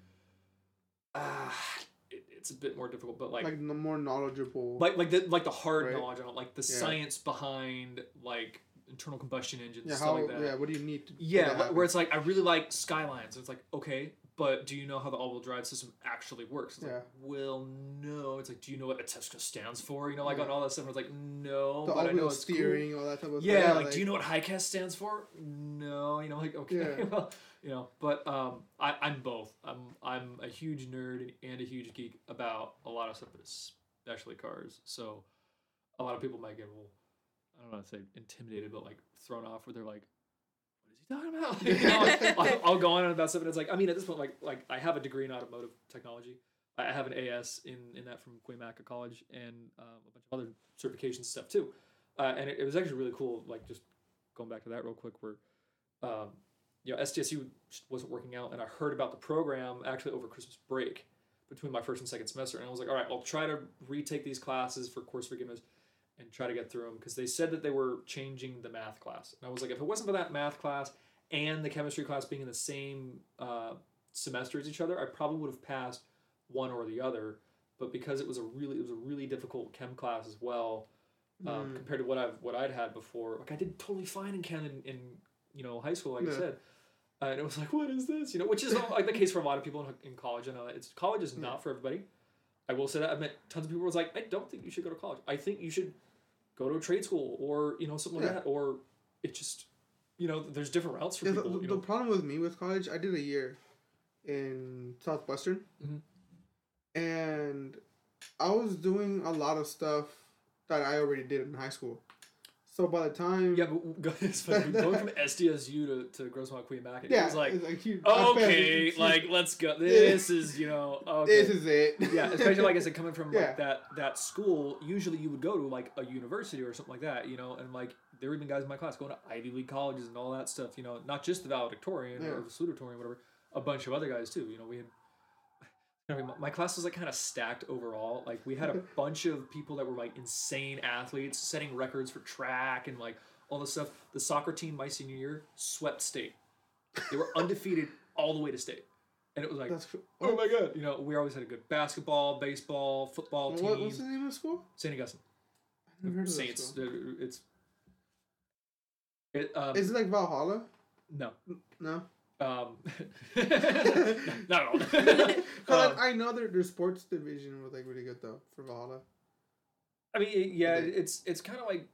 ah, it, it's a bit more difficult, but like Like, the more knowledgeable. like like the like the hard Right. knowledge on it, like the Yeah. science behind like internal combustion engines, yeah, stuff how, like that. yeah, what do you need to Yeah, to wh- happen? where it's like I really like Skylines. It's like okay, but do you know how the all-wheel drive system actually works? It's like, Yeah. well, no. It's like, do you know what a stands for? You know, like Yeah. on all that stuff. And it's like, no, the but I know it's cool. steering, all that type of Yeah, stuff. like, do you know what HICAS stands for? No, you know, like okay, Yeah. well, you know, but um, I I'm both. I'm I'm a huge nerd and a huge geek about a lot of stuff, but especially cars. So a lot of people might get a little, I don't want to say intimidated, but like thrown off where they're like, what is he talking about? you know, I'll, I'll go on about stuff, and it's like I mean, at this point, like like I have a degree in automotive technology. I have an AS in, in that from Cuyamaca College and um, a bunch of other certification stuff too. Uh, and it, it was actually really cool. Like just going back to that real quick, where um, you know SDSU wasn't working out, and I heard about the program actually over Christmas break between my first and second semester, and I was like, all right, I'll try to retake these classes for course forgiveness. And try to get through them because they said that they were changing the math class. And I was like, if it wasn't for that math class and the chemistry class being in the same uh, semester as each other, I probably would have passed one or the other. But because it was a really it was a really difficult chem class as well, um, Mm. compared to what I've what I'd had before. Like I did totally fine in chem in, in you know high school, like I said. Uh, and it was like, what is this? You know, which is like the case for a lot of people in, in college. I know it's college is not for everybody. I will say that I've met tons of people who was like, I don't think you should go to college. I think you should go to a trade school or you know something like that. Or it just, you know, there's different routes for Yeah, the, people. the you know, problem with me with college, I did a year in Southwestern, Mhm. and I was doing a lot of stuff that I already did in high school. So by the time, yeah, but go- it's funny, going from SDSU to to Grossmont Cuyamaca, it yeah, was like, like okay, like let's go. This is you know, okay. this is it. yeah, especially like I said, coming from Yeah. like that that school, usually you would go to like a university or something like that, you know, and like there were even guys in my class going to Ivy League colleges and all that stuff, you know, not just the valedictorian Yeah. or the salutatorian, whatever, a bunch of other guys too. You know, we had. I mean, my- class was like kind of stacked overall. Like we had a bunch of people that were like insane athletes, setting records for track and like all this stuff. The soccer team my senior year swept state. They were undefeated all the way to state, and it was like That's oh my god you know we always had a good basketball baseball football team what, what's the name of the school? st augustine I've heard of saints uh, it's it um Is it like Valhalla? no No. Um not at all Um, I know their their sports division was like really good though for Valhalla. i mean yeah They- it's it's kind of like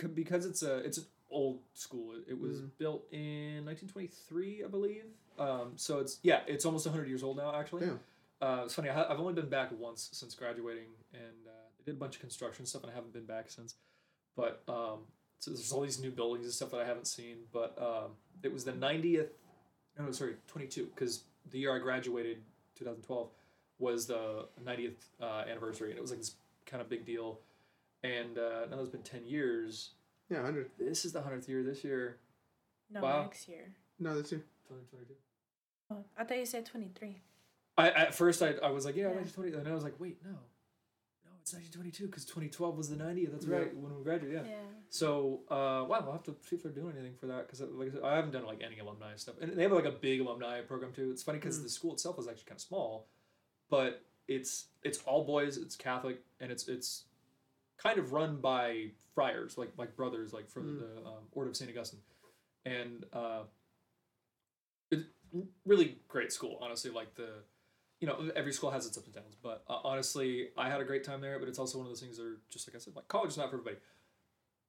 c- because it's a it's an old school it, it was Mm. built in 1923 i believe um so it's yeah it's almost 100 years old now actually Damn. Uh, it's funny. I ha- I've only been back once since graduating, and uh, I did a bunch of construction stuff, and I haven't been back since. But um, so there's all these new buildings and stuff that I haven't seen. But um, it was the 90th. No, sorry, 22, because the year I graduated, 2012, was the 90th uh, anniversary, and it was like this kind of big deal. And uh, now it's been 10 years. Yeah, hundred. This is the 100th year this year, No, Wow. next year. No, this year. 2022. Oh, I thought you said 23. I at first I, I was like yeah, Yeah. 1920, and I was like wait no, no it's 1922 because 2012 was the 90th. That's Yeah. right when we graduated. Yeah. Yeah. So uh, wow, I'll have to see if they're doing anything for that because like I, said, I haven't done like any alumni stuff, and they have like a big alumni program too. It's funny because Mm. the school itself is actually kind of small, but it's it's all boys. It's Catholic, and it's it's kind of run by friars, like like brothers, like from Mm. the um, Order of Saint Augustine, and uh, it's really great school. Honestly, like the you know every school has its ups and downs, but uh, honestly, I had a great time there. But it's also one of those things that are just like I said, like college is not for everybody.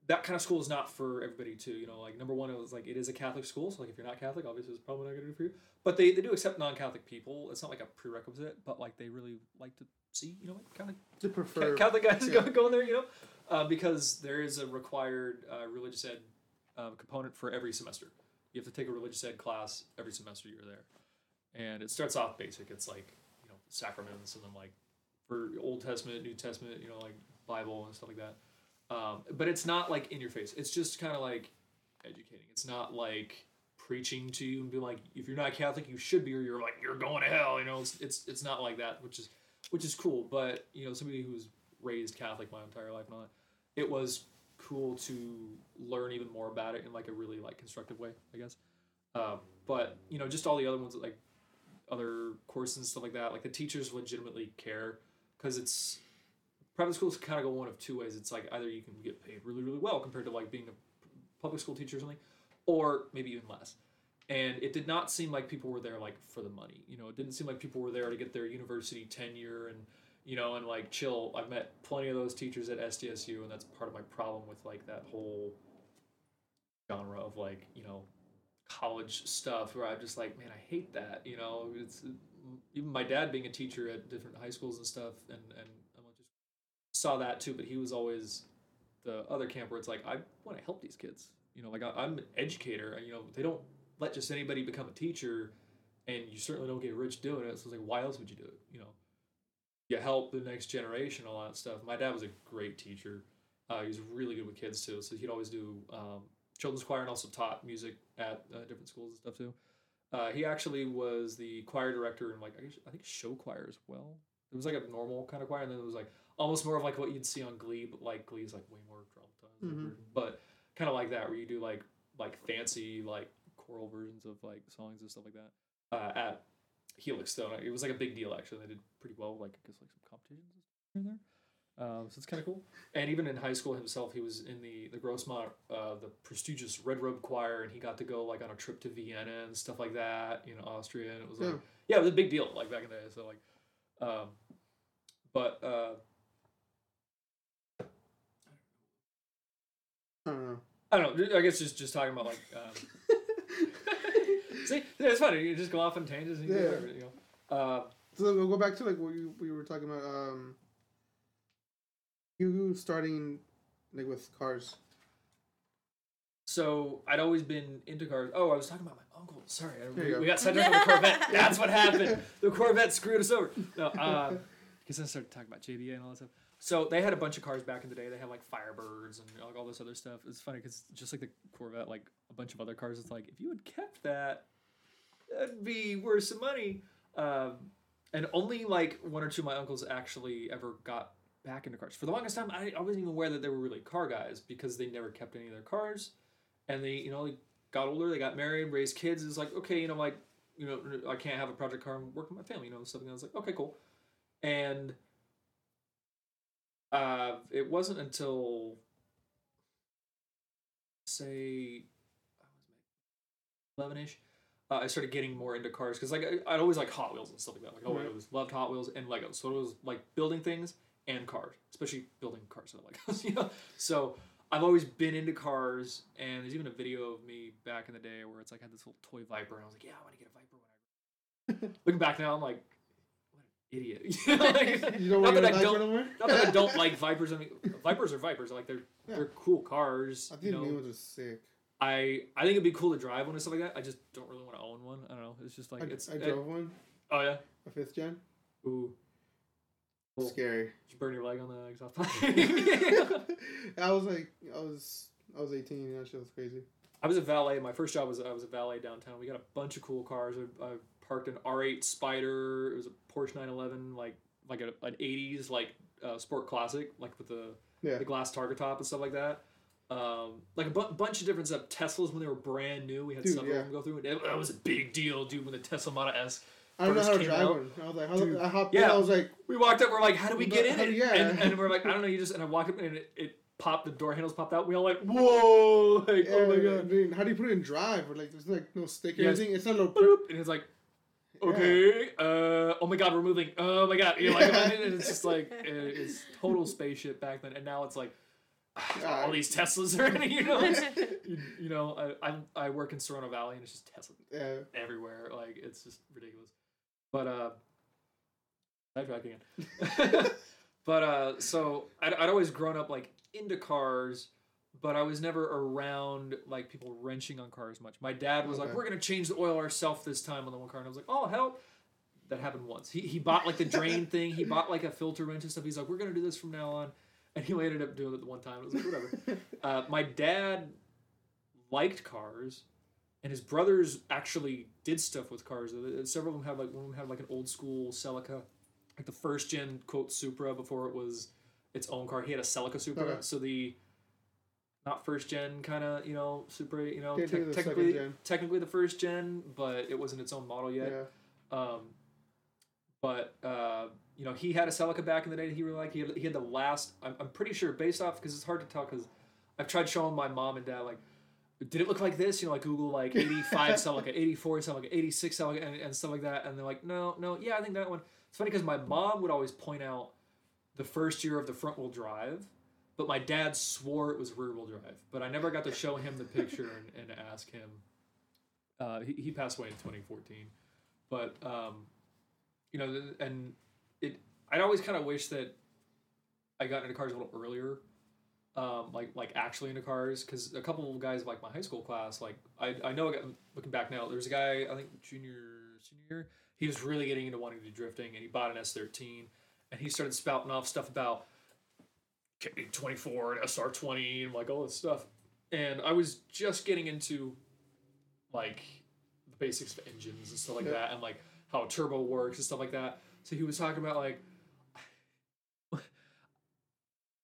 That kind of school is not for everybody too. You know, like number one, it was like it is a Catholic school, so like if you're not Catholic, obviously it's probably not gonna do for you. But they, they do accept non-Catholic people. It's not like a prerequisite, but like they really like to see you know like kind of To prefer. Catholic guys yeah. go, going there, you know, uh, because there is a required uh, religious ed uh, component for every semester. You have to take a religious ed class every semester you're there, and it starts off basic. It's like you know sacraments, and then like for Old Testament, New Testament, you know, like Bible and stuff like that. Um, but it's not like in your face. It's just kind of like educating. It's not like preaching to you and being like, if you're not Catholic, you should be, or you're like you're going to hell. You know, it's it's, it's not like that, which is which is cool. But you know, somebody who was raised Catholic my entire life and all that, it was cool to learn even more about it in like a really like constructive way, I guess. Um, but you know, just all the other ones like other courses and stuff like that, like the teachers legitimately care because it's private schools kind of go one of two ways. It's like either you can get paid really really well compared to like being a public school teacher or something, or maybe even less. And it did not seem like people were there like for the money. You know, it didn't seem like people were there to get their university tenure and you know and like chill. I've met plenty of those teachers at SDSU, and that's part of my problem with like that whole genre of like you know college stuff where I'm just like, man, I hate that. You know, it's even my dad being a teacher at different high schools and stuff, and and saw that too. But he was always the other camp where it's like, I want to help these kids. You know, like I, I'm an educator. and You know, they don't let just anybody become a teacher, and you certainly don't get rich doing it. So it's like, why else would you do it? You know, you help the next generation, all that stuff. My dad was a great teacher. Uh, he was really good with kids too, so he'd always do um, children's choir and also taught music at uh, different schools and stuff too. Uh, he actually was the choir director and like I, guess, I think show choir as well. It was like a normal kind of choir, and then it was like almost more of like what you'd see on Glee, but like Glee's like way more dramatized, Mhm. but kind of like that where you do like like fancy like choral versions of like songs and stuff like that uh, at Helix. Though it was like a big deal actually. They did pretty well, like I guess like some competitions here and there. Um, so it's kind of cool. And even in high school himself, he was in the the Grossmont, uh, the prestigious Red Robe Choir, and he got to go like on a trip to Vienna and stuff like that, you know, Austria, and it was like, Yeah. yeah, it was a big deal like back in the day. So like, um, but uh, I don't know. I don't know. I guess just just talking about like, um, see, it's funny. You just go off on tangents and you do Yeah. whatever, you know. Uh, So we'll go back to like what you we were talking about. Um, you starting like with cars. So I'd always been into cars. Oh, I was talking about my uncle. Sorry, I, we, go. we got sidetracked on the Corvette. That's what happened. The Corvette screwed us over. No, because I started talking about JBA and all that stuff. So they had a bunch of cars back in the day. They had like Firebirds and like all this other stuff. It's funny because just like the Corvette, like a bunch of other cars, it's like if you had kept that, that'd be worth some money. Um, and only like one or two of my uncles actually ever got back into cars. For the longest time, I, I wasn't even aware that they were really car guys because they never kept any of their cars. And they, you know, they got older, they got married, raised kids. It's like, okay, you know, like, you know, I can't have a project car and work with my family, you know, something. I was like, okay, cool. And uh, it wasn't until, say, I was 11 ish, uh, I started getting more into cars because like I, I'd always like Hot Wheels and stuff like that. Like oh, I Right. always loved Hot Wheels and Legos. So it was like building things and cars, especially building cars and Legos. You know, so I've always been into cars. And there's even a video of me back in the day where it's like I had this little toy Viper, and I was like, yeah, I want to get a Viper when I. grow up." Looking back now, I'm like, what an idiot. You know, like, You don't not that I don't, Viper not that I don't like Vipers. I mean, Vipers are Vipers. Like they're Yeah. they're cool cars. I you think know? new ones are sick. I I think it'd be cool to drive one and stuff like that. I just don't really want to own one. I don't know. It's just like I, it's. I it- drove one, oh yeah. a fifth gen. Ooh. Cool. Scary. Did you burn your leg on the exhaust pipe? I was like, I was, I was eighteen. That shit was crazy. I was a valet. My first job was I was a valet downtown. We got a bunch of cool cars. I, I parked an R8 Spyder. It was a Porsche 911, like like a, an 80s like uh, sport classic, like with the Yeah. the glass target top and stuff like that. Um, like a bu- bunch of different stuff. Teslas when they were brand new, we had Dude, some yeah. of them go through. It, that was a big deal, dude. When the Tesla Model S, I don't know how to drive out. one. I was like, how, Dude, I hopped yeah. in, I was like, we walked up. We're like, how do we get in How- it? yeah. And, and we're like, I don't know. You just and I walk up and it, it popped. The door handles popped out. We all like, whoa! Like, oh my god! I mean, how do you put it in drive? Or like, there's like no stick or Yes. anything. It's not no. Boop, and it's like, okay, uh, oh my god, we're moving. Oh my god, you're like, Yeah. and it's just like it- it's total spaceship back then, and now it's like. All these Teslas are in it, you know. you, you know, I, I I work in Sorrento Valley, and it's just Tesla Yeah. everywhere. Like it's just ridiculous. But uh, sidetrack again. but uh, so I'd, I'd always grown up like into cars, but I was never around like people wrenching on cars much. My dad was like, "We're gonna change the oil ourselves this time on the one car," and I was like, "Oh hell." That happened once. He, he bought like the drain thing. He bought like a filter wrench and stuff. He's like, "We're gonna do this from now on," and he ended up doing it the one time. It was like whatever. Uh, my dad liked cars, and his brothers actually did stuff with cars. Several of them had like one of them had like an old school Celica, like the first gen quote Supra before it was its own car. He had a Celica Supra, Okay. so the not first gen kind of you know Supra, you know, Technically the technically technically the first gen, but it wasn't its own model yet. Yeah. Um, but uh, you know, he had a Celica back in the day that he really liked. He had, he had the last. I'm, I'm pretty sure based off because it's hard to tell because I've tried showing my mom and dad like, did it look like this? You know, like Google like 85 Celica, 84 Celica, 86 Celica, and, and stuff like that. And they're like, no, no, yeah, I think that one. It's funny because my mom would always point out the first year of the front wheel drive. But my dad swore it was rear wheel drive. But I never got to show him the picture and, and ask him. Uh, he, he passed away in 2014. But um, you know, and it. I'd always kind of wish that I got into cars a little earlier, um, like like actually into cars, because a couple of guys like my high school class, like I I know looking back now, there's a guy I think junior senior year, he was really getting into wanting to do drifting, and he bought an S13, and he started spouting off stuff about K24 and SR20 and like all this stuff, and I was just getting into like the basics of engines and stuff like Yeah. that, and like how turbo works and stuff like that. So he was talking about like,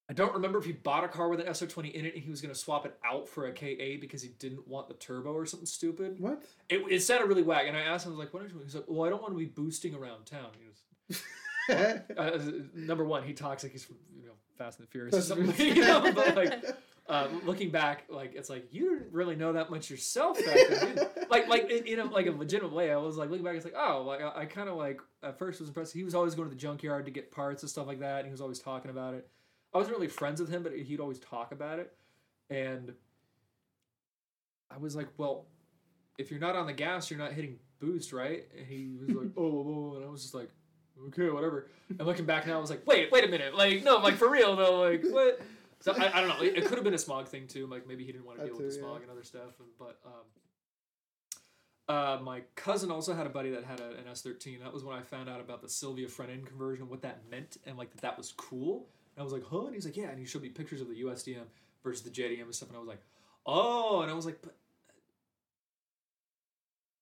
I don't remember if he bought a car with an SR20 in it and he was going to swap it out for a KA because he didn't want the turbo or something stupid. What? It, it sounded really whack, and I asked him, I was like, what are you doing? He's like, well, I don't want to be boosting around town. He was, uh, number one, he talks like he's from, you know, Fast and the Furious or something, you know, but like, uh, looking back, like it's like you didn't really know that much yourself back then. like, like in, in a, like a legitimate way. I was like looking back, it's like oh, like I, I kind of like at first was impressed. He was always going to the junkyard to get parts and stuff like that. And he was always talking about it. I wasn't really friends with him, but he'd always talk about it, and I was like, well, if you're not on the gas, you're not hitting boost, right? And he was like, oh, oh, and I was just like, okay, whatever. And looking back now, I was like, wait, wait a minute, like no, like for real though, like what? So I, I don't know. It, it could have been a smog thing too. Like maybe he didn't want to deal with the too, yeah. smog and other stuff. And, but um, uh, my cousin also had a buddy that had a, an S13. That was when I found out about the Sylvia front end conversion, and what that meant, and like that that was cool. And I was like, huh? And he's like, yeah. And he showed me pictures of the USDM versus the JDM and stuff. And I was like, oh. And I was like, but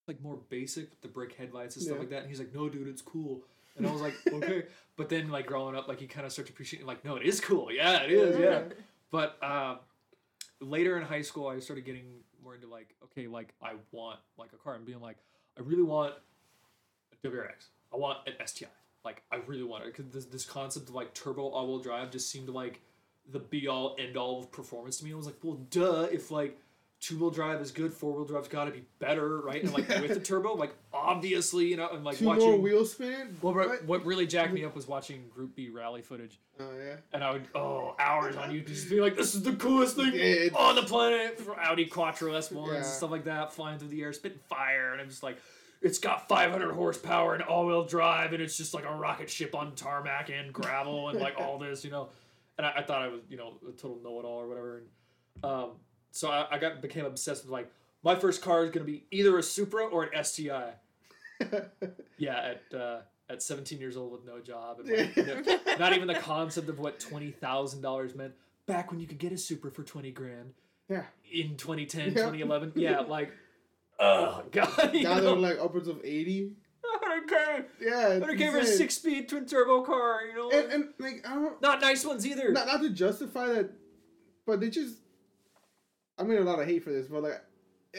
like more basic with the brick headlights and stuff Yeah. like that. And he's like, no, dude, it's cool. And I was like, okay. But then like growing up, like he kind of started appreciating, like, no, it is cool. Yeah, it is. Yeah. But um, later in high school, I started getting more into like, okay, like I want like a car and being like, I really want a WRX. I want an STI. Like I really wanted because this, this concept of like turbo all-wheel drive just seemed like the be-all end-all of performance to me. I was like, well, duh. If like two-wheel drive is good, four-wheel drive's got to be better, right? And like with the turbo, like obviously, you know, and like Two watching. more wheel spin. well, What? really jacked me up was watching Group B rally footage Oh yeah. and I would oh hours on YouTube just be like, this is the coolest thing It's- on the planet for Audi Quattro S ones Yeah. and stuff like that, flying through the air, spitting fire, and I'm just like, it's got 500 horsepower and all-wheel drive, and it's just like a rocket ship on tarmac and gravel and like all this, you know. And I, I thought I was, you know, a total know-it-all or whatever. And um, so I, I got became obsessed with like my first car is gonna be either a Supra or an STI. Yeah, at uh, at 17 years old with no job, and like, you know, not even the concept of what twenty thousand dollars meant back when you could get a Supra for 20 grand yeah. in 2010, Yeah. 2011. Yeah, like, oh god, Now they're like upwards of eighty. 100k, Yeah. it's 100k for a six-speed twin turbo car, you know, And, and like I don't not nice ones either. not not to justify that, but they just. I'm getting a lot of hate for this, but like,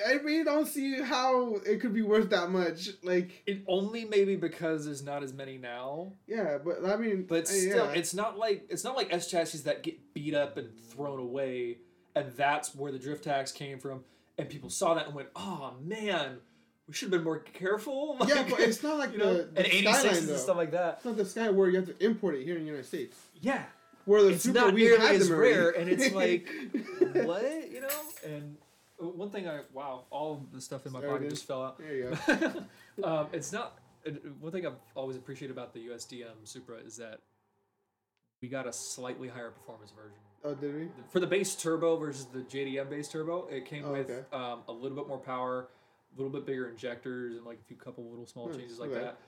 I really don't see how it could be worth that much. Like, It only maybe because there's not as many now. yeah, but I mean, But still, yeah. it's not like it's not like S chassis that get beat up and thrown away, and that's where the drift tax came from. And people saw that and went, "Oh man, we should have been more careful." yeah, but it's not like you know, the, the and eighty Skyline, though. and stuff like that. It's not the sky where you have to import it here in the United States. Yeah, Where the it's Supra, not we nearly had as them rare, and it's like, what you know? And one thing I wow, all the stuff in my There pocket just fell out. there you go. um, it's not uh, one thing I've always appreciated about the USDM Supra is that we got a slightly higher performance version. Oh, did we? For the base turbo versus the JDM base turbo, it came Oh, with okay. um, a little bit more power, a little bit bigger injectors, and like a few couple little small Hmm, changes like okay. that.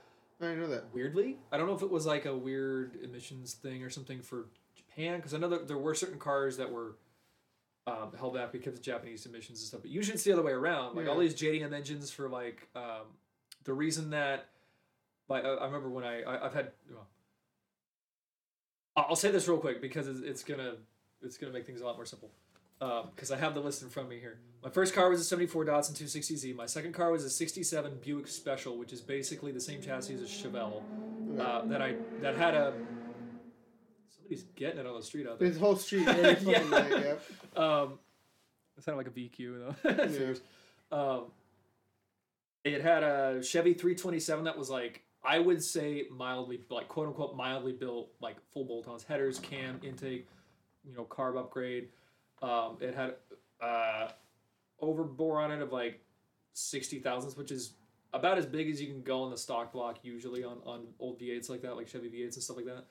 I didn't know that. Weirdly, I don't know if it was like a weird emissions thing or something for Japan, because I know that there were certain cars that were um, held back because of Japanese emissions and stuff. But usually it's the other way around. Like all these JDM engines for like um, the reason that, like I, I remember when I, I I've had. Well, I'll I'll say this real quick because it's, it's gonna it's gonna make things a lot more simple. Because I have the list in front of me here. My first car was a 74 Datsun 260Z. My second car was a 67 Buick Special, which is basically the same chassis as a Chevelle. Uh, that I that had a somebody's getting it on the street out there. This whole street, Yeah. Um, it sounded like a VQ though. Yeah. Um, it had a Chevy 327 that was like I would say mildly like quote unquote mildly built like full bolt-ons, headers, cam, intake, you know, carb upgrade. Um, it had uh, overbore on it of like sixty thousandths, which is about as big as you can go on the stock block usually on, on old V8s like that, like Chevy V8s and stuff like that,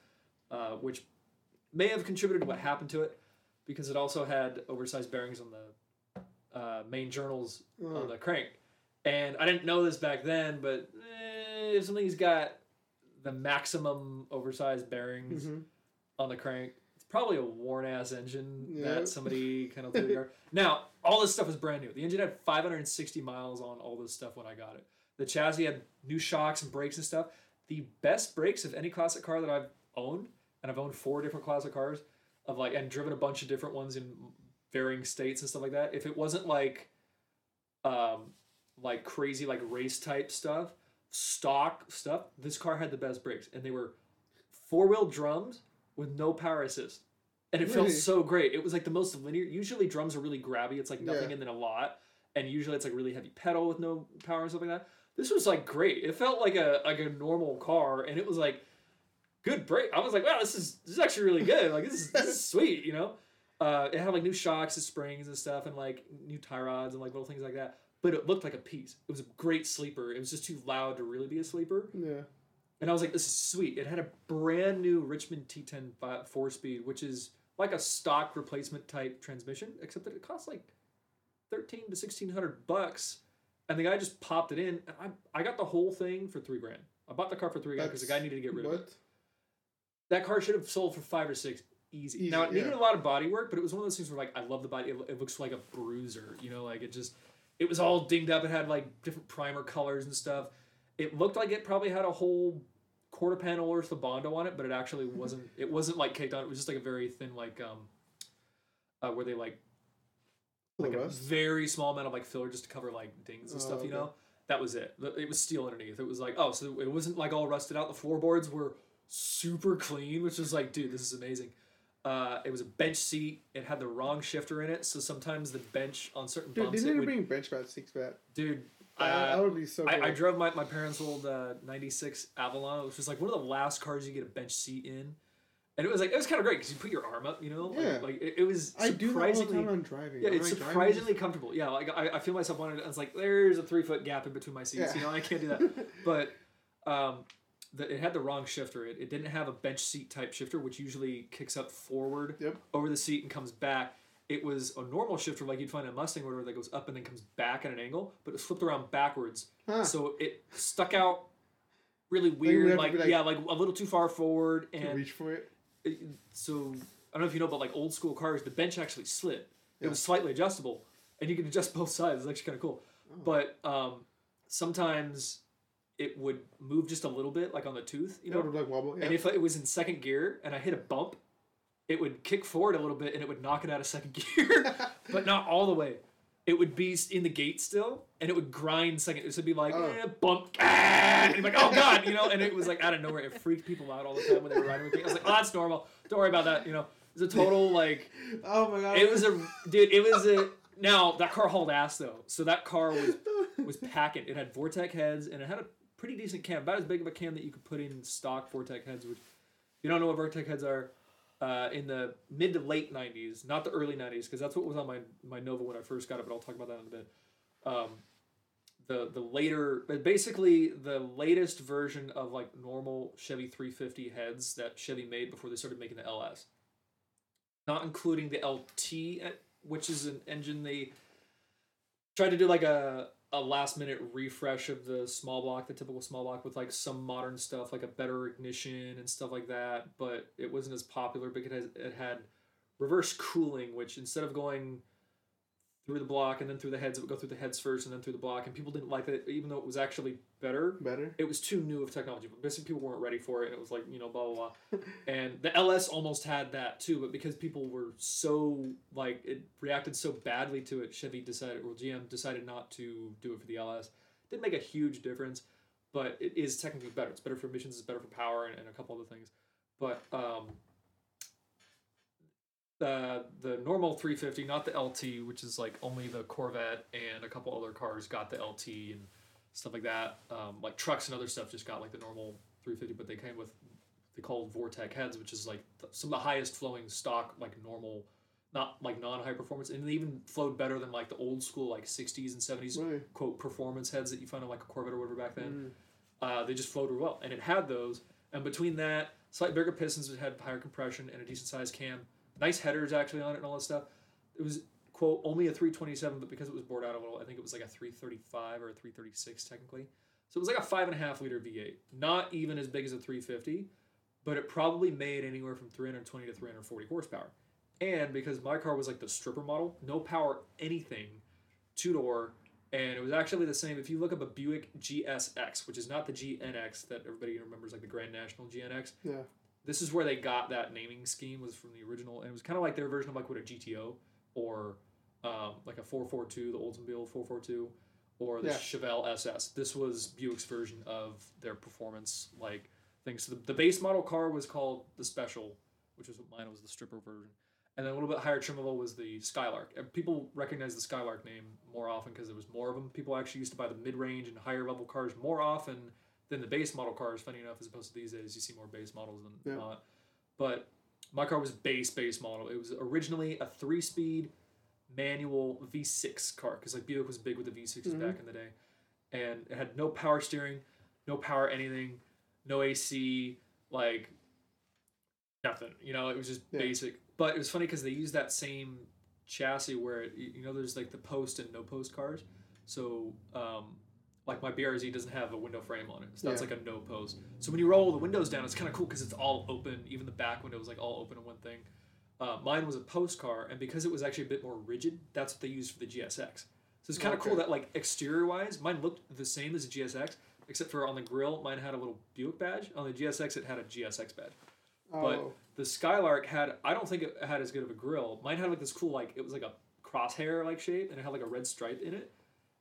uh, which may have contributed to what happened to it because it also had oversized bearings on the uh, main journals Oh. on the crank. And I didn't know this back then, but eh, if something's got the maximum oversized bearings Mhm. on the crank, probably a worn ass engine Yeah. that somebody kind of threw together. Now, all this stuff is brand new. The engine had 560 miles on all this stuff when I got it. The chassis had new shocks and brakes and stuff. The best brakes of any classic car that I've owned, and I've owned four different classic cars, of like and driven a bunch of different ones in varying states and stuff like that. If it wasn't like um like crazy like race type stuff, stock stuff, this car had the best brakes and they were four wheel drums with no power assist. And it felt so great. It was like the most linear. Usually drums are really grabby. It's like nothing Yeah. and then a lot. And usually it's like really heavy pedal with no power and stuff like that. This was like great. It felt like a like a normal car and it was like good brake. I was like, wow, this is this is actually really good. Like this is this is sweet, you know? Uh, it had like new shocks and springs and stuff and like new tie rods and like little things like that. But it looked like a piece. It was a great sleeper. It was just too loud to really be a sleeper. Yeah. And I was like, this is sweet. It had a brand new Richmond T10 four speed, which is like a stock replacement type transmission, except that it costs like thirteen to sixteen hundred bucks. And the guy just popped it in, and I I got the whole thing for three grand. I bought the car for three grand because the guy needed to get rid of it. That car should have sold for five or six easy. Easy, now it needed yeah. a lot of body work, but it was one of those things where like I love the body. It, it looks like a bruiser, you know, like it just it was all dinged up. It had like different primer colors and stuff. It looked like it probably had a whole quarter panel or of bondo on it, but it actually wasn't. It wasn't like caked on. It was just like a very thin like um, uh, where they like like a very small amount of like filler just to cover like dings and Oh, stuff. You okay. know, that was it. It was steel underneath. It was like oh, so it wasn't like all rusted out. The floorboards were super clean, which was like, dude, this is amazing. Uh, it was a bench seat. It had the wrong shifter in it, so sometimes the bench on certain Dude, bumps, they it need would, bring bench pad seats back. dude. I, uh, I would be so. I. I drove my, my parents' old uh, '96 Avalon, which was like one of the last cars you get a bench seat in, and it was like it was kind of great because you put your arm up, you know, like, Yeah. like it, it was I do that all the surprisingly. time when driving. Yeah, it's I surprisingly comfortable. Yeah, like I, I feel myself wanting to. It's like there's a three foot gap in between my seats. Yeah. You know, I can't do that. but um, the, it had the wrong shifter. It, it didn't have a bench seat type shifter, which usually kicks up forward Yep. over the seat and comes back. It was a normal shifter like you'd find in a Mustang or whatever that goes up and then comes back at an angle, but it flipped around backwards. Huh. So it stuck out really weird, to like, like- yeah, like a little too far forward, to and reach for it. it- so I don't know if you know, but like old school cars, the bench actually slid. It Yeah. was slightly adjustable, and you could adjust both sides. It's actually kind of cool. Oh. But um, sometimes it would move just a little bit, like on the tooth, you know. know, like wobble. Yeah. And if it was in second gear and I hit a bump, it would kick forward a little bit and it would knock it out of second gear, but not all the way. It would be in the gate still, and it would grind second. It would be like Oh. eh, bump, ah, and like, oh god, you know. And it was like out of nowhere. It freaked people out all the time when they were riding with me. I was like, oh, that's normal. Don't worry about that. You know, it was a total like oh my god. it was a dude. It was a now that car hauled ass though. So that car was was packing. It had Vortec heads and it had a pretty decent cam, about as big of a cam that you could put in stock Vortec heads. Which if you don't know what Vortec heads are. Uh, in the mid to late '90s, not the early '90s, because that's what was on my my Nova when I first got it. But I'll talk about that in a bit. Um, the the later, but basically the latest version of like normal Chevy 350 heads that Chevy made before they started making the LS not including the LT, uh, which is an engine they tried to do like a a last minute refresh of the small block, the typical small block with like some modern stuff, like a better ignition and stuff like that. But it wasn't as popular because it, has, it had reverse cooling, which instead of going through the block and then through the heads, it would go through the heads first and then through the block, and people didn't like that, even though it was actually better better. it was too new of technology. But basically, people weren't ready for it, and it was like you know blah blah blah. and the LS almost had that too, but because people were so like it reacted so badly to it, Chevy decided or GM decided not to do it for the LS. Didn't make a huge difference, but it is technically better. It's better for emissions, it's better for power, and, and a couple other things. But um, the the normal 350, not the LT, which is like only the Corvette and a couple other cars got the LT and stuff like that. Um, like trucks and other stuff just got like the normal 350, but they came with they called Vortec heads, which is like th- some of the highest flowing stock, like normal, not like non high performance, and they even flowed better than like the old school like 60s and 70s Really? quote performance heads that you find on like a Corvette or whatever back then. Mm. Uh, they just flowed real well, and it had those. And between that, slightly bigger pistons, it had higher compression and a decent sized cam. Nice headers actually on it and all that stuff. It was quote only a 327, but because it was bored out a little, I think it was like a 335 or a 336 technically. So it was like a five and a half liter V8, not even as big as a 350, but it probably made anywhere from 320 to 340 horsepower. And because my car was like the stripper model, no power anything, two door, and it was actually the same. If you look up a Buick GSX, which is not the GNX that everybody remembers, like the Grand National GNX, Yeah. this is where they got that naming scheme was from the original, and it was kind of like their version of like what a GTO or um, like a 442, the Oldsmobile 442, or the Yeah. Chevelle SS. This was Buick's version of their performance like things. So the, the base model car was called the Special, which is what mine was the stripper version. And then a little bit higher trim level was the Skylark. And people recognize the Skylark name more often because there was more of them. People actually used to buy the mid-range and higher level cars more often than the base model cars. Funny enough, as opposed to these days, you see more base models than Yeah. not. But my car was base base model. It was originally a three-speed manual V6 car because like Buick was big with the V6s Mhm. back in the day, and it had no power steering, no power anything, no AC, like nothing. You know, it was just Yeah. basic. But it was funny because they used that same chassis where it, you know there's like the post and no post cars. So um, like my BRZ doesn't have a window frame on it, so that's Yeah. like a no post. So when you roll the windows down, it's kind of cool because it's all open. Even the back window was like all open in one thing. Uh, mine was a post car, and because it was actually a bit more rigid, that's what they used for the GSX. So it's kind of Okay. cool that like exterior wise, mine looked the same as a GSX, except for on the grill, mine had a little Buick badge. On the GSX, it had a GSX badge. Oh. But the Skylark had I don't think it had as good of a grill. Mine had like this cool like it was like a crosshair like shape and it had like a red stripe in it.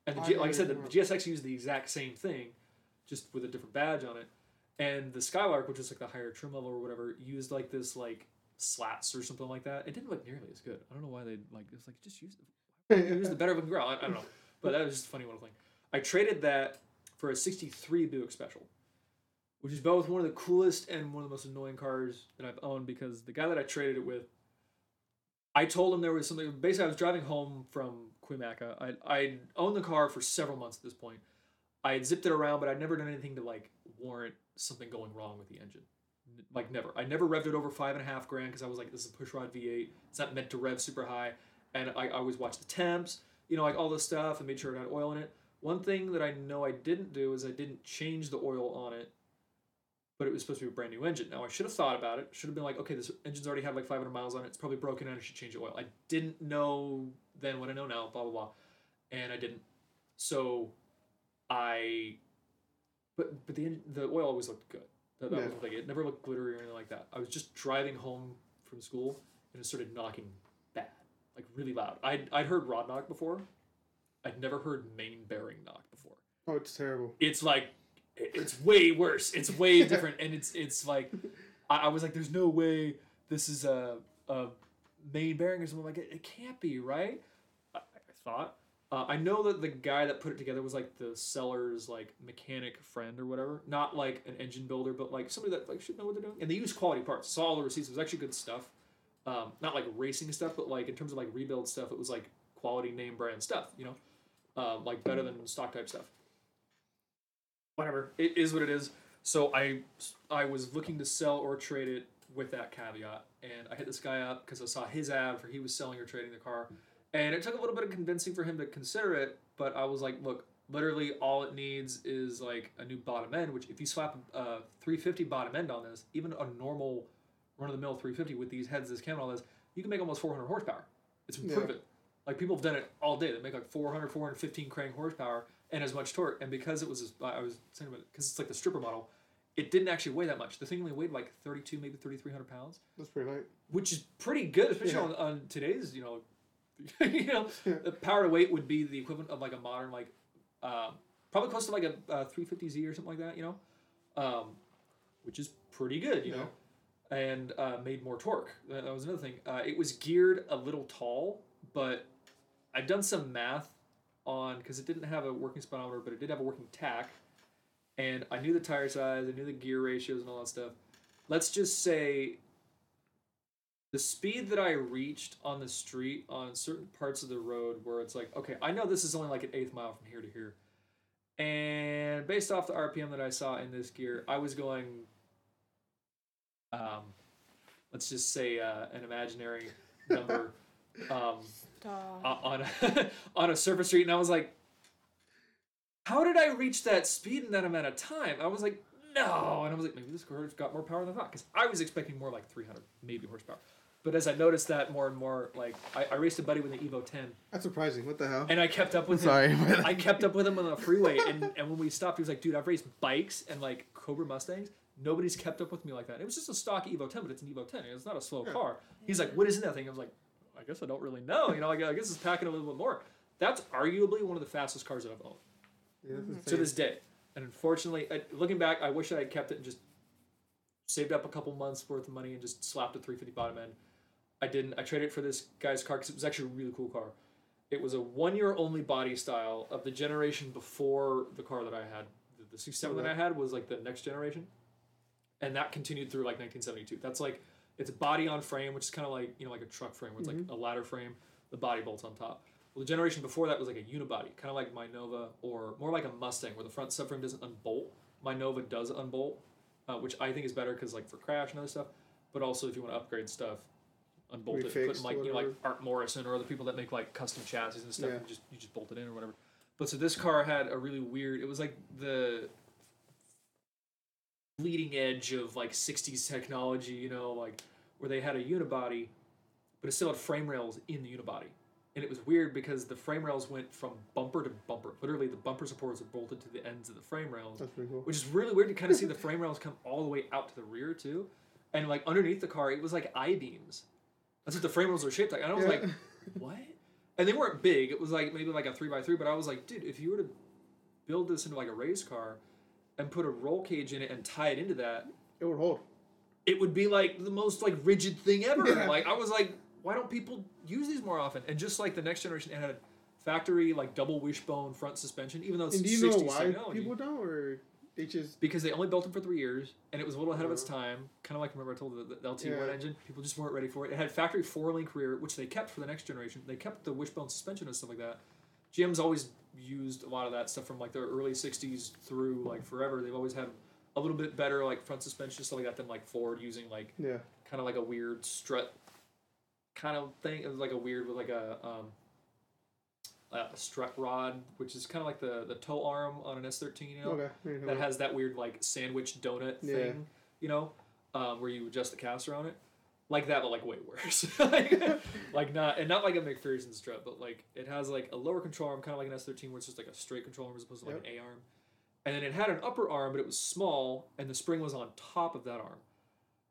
And the I G, like I said, the, the GSX used the exact same thing, just with a different badge on it. And the Skylark, which is like the higher trim level or whatever, used like this like slats or something like that. It didn't look nearly as good. I don't know why they like it was like just use use the better looking grill. I, I don't know, but that was just a funny little thing. I traded that for a '63 Buick Special, which is both one of the coolest and one of the most annoying cars that I've owned because the guy that I traded it with, I told him there was something. Basically, I was driving home from Cuyamaca. I I owned the car for several months at this point. I had zipped it around, but I'd never done anything to like warrant something going wrong with the engine. Like never. I never revved it over five and a half grand because I was like, this is a pushrod V8. It's not meant to rev super high. And I, I always watched the temps, you know, like all this stuff, and made sure it had oil in it. One thing that I know I didn't do is I didn't change the oil on it, but it was supposed to be a brand new engine. Now I should have thought about it. Should have been like, okay, this engine's already had like 500 miles on it. It's probably broken and I should change the oil. I didn't know then what I know now. Blah blah blah, and I didn't. So, I. But but the the oil always looked good. That, that Yeah. was thing. It never looked glittery or anything like that. I was just driving home from school and it started knocking bad, like really loud. I'd I'd heard rod knock before. I'd never heard main bearing knock before oh, it's terrible. it's like it's way worse. It's way different, and it's it's like I, I was like, there's no way this is a a main bearing or something like it. It can't be right. I, I thought. Uh, I know that the guy that put it together was like the seller's like mechanic friend or whatever, not like an engine builder, but like somebody that like should know what they're doing. And they use quality parts. Saw all the receipts. It was actually good stuff. Um, not like racing stuff, but like in terms of like rebuild stuff, it was like quality name brand stuff. You know, um, like better than stock type stuff whatever it is what it is so i i was looking to sell or trade it with that caveat and i hit this guy up because i saw his ad for he was selling or trading the car and it took a little bit of convincing for him to consider it but i was like look literally all it needs is like a new bottom end which if you slap uh, a 350 bottom end on this even a normal run-of-the-mill 350 with these heads this cam and all this you can make almost 400 horsepower it's Yeah. like people have done it all day they make like 400 415 crank horsepower and as much torque. And because it was, I was saying about it, because it's like the stripper model, it didn't actually weigh that much. The thing only weighed like 32, maybe 3,300 pounds, That's pretty light. which is pretty good, especially Yeah. on, on today's, you know, you know, the power to weight would be the equivalent of like a modern, like, um, probably close to like a, uh 350Z or something like that, you know, um, which is pretty good, you Yeah. know, and uh, made more torque. That, that was another thing. Uh, it was geared a little tall, but I've done some math on because it didn't have a working speedometer, but it did have a working tach, and I knew the tire size, I knew the gear ratios and all that stuff. Let's just say the speed that I reached on the street on certain parts of the road where it's like, okay, I know this is only like an eighth mile from here to here. And based off the RPM that I saw in this gear, I was going, um, let's just say uh, an imaginary number um, on a, on a surface street, and I was like, how did I reach that speed in that amount of time? I was like, no, and I was like, maybe this car's got more power than I thought, because I was expecting more like 300, maybe horsepower. But as I noticed that more and more, like I, I raced a buddy with an Evo 10, That's surprising. What the hell? and I kept up with him. sorry. I kept up with him on the freeway, and, and when we stopped, he was like, "Dude, I've raced bikes and like Cobra Mustangs. Nobody's kept up with me like that. It was just a stock Evo 10, but it's an Evo 10. and It's not a slow car. He's like, what is in that thing? I was like, I guess I don't really know. You know, I guess it's packing a little bit more. That's arguably one of the fastest cars that I've owned Yeah, that's to insane. this day. And unfortunately, I, looking back, I wish I had kept it and just saved up a couple months worth of money and just slapped a 350 bottom end. I didn't. I traded it for this guy's car because it was actually a really cool car. It was a one year only body style of the generation before the car that I had. The, the 67 that I had was like the next generation. And that continued through like 1972. That's like, it's body on frame, which is kind of like, you know, like a truck frame where it's like mm-hmm. a ladder frame, the body bolts on top. Well, the generation before that was like a unibody, kind of like my Nova or more like a Mustang where the front subframe doesn't unbolt. My Nova does unbolt, uh, which I think is better because like for crash and other stuff. But also if you want to upgrade stuff, unbolt it, put in like you know like. Art Morrison or other people that make like custom chassis and stuff. Yeah. You just you just bolt it in or whatever. But so this car had a really weird. It was like the leading edge of like 60s technology, you know, like where they had a unibody, but it still had frame rails in the unibody. And it was weird because the frame rails went from bumper to bumper. Literally, the bumper supports are bolted to the ends of the frame rails, That's pretty cool. which is really weird to kind of see the frame rails come all the way out to the rear, too. And like underneath the car, it was like I beams. That's what the frame rails are shaped like. And I was Yeah. like, what? And they weren't big. It was like maybe like a 3x3, but I was like, dude, if you were to build this into like a race car and put a roll cage in it and tie it into that, it would hold. it would be like the most like rigid thing ever. Yeah. Like I was like, why don't people use these more often? And just like the next generation, it had factory like double wishbone front suspension, even though it's And do you know why technology. people don't, or they just because they only built them for three years, and it was a little ahead of its time. Kind of like remember I told you the, the LT1 Yeah. engine. People just weren't ready for it. It had factory four link rear, which they kept for the next generation. They kept the wishbone suspension and stuff like that. GM's always used a lot of that stuff from like the early '60s through like forever. They've always had a little bit better like front suspension stuff like that than like Ford using like yeah. kind of like a weird strut kind of thing. It was like a weird with like a um, a strut rod, which is kind of like the the toe arm on an S13. You know, Okay. that has that weird like sandwich donut Yeah. thing. You know, um, where you adjust the caster on it. Like that, but like way worse. like, like not and not like a MacPherson strut, but like it has like a lower control arm, kind of like an S13, where it's just like a straight control arm as opposed to like an A arm. And then it had an upper arm, but it was small, and the spring was on top of that arm.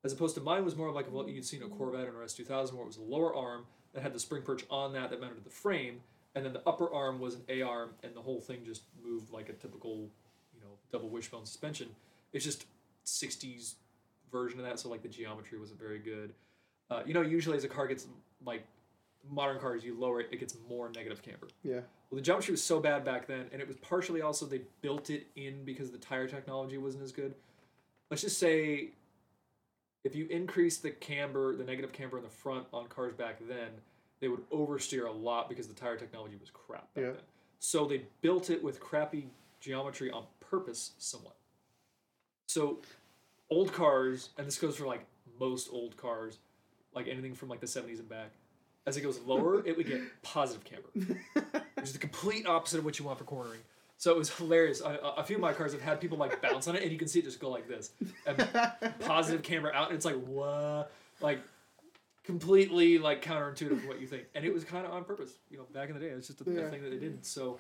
As opposed to mine was more of like what you'd see in a Corvette or an S2000, where it was a lower arm that had the spring perch on that that mounted to the frame, and then the upper arm was an A arm, and the whole thing just moved like a typical, you know, double wishbone suspension. It's just 60s version of that, so like the geometry wasn't very good. Uh, you know, usually as a car gets like modern cars, you lower it, it gets more negative camber. Yeah. Well, the geometry was so bad back then, and it was partially also they built it in because the tire technology wasn't as good. Let's just say if you increase the camber, the negative camber in the front on cars back then, they would oversteer a lot because the tire technology was crap back Yeah. then. So they built it with crappy geometry on purpose, somewhat. So old cars, and this goes for like most old cars, like anything from like the 70s and back, as it goes lower, it would get positive camber which is the complete opposite of what you want for cornering. So it was hilarious. A, few of my cars have had people like bounce on it, and you can see it just go like this, and positive camber out, and it's like what, like completely like counterintuitive to what you think. And it was kind of on purpose. You know, back in the day, it was just a, a thing that they did. So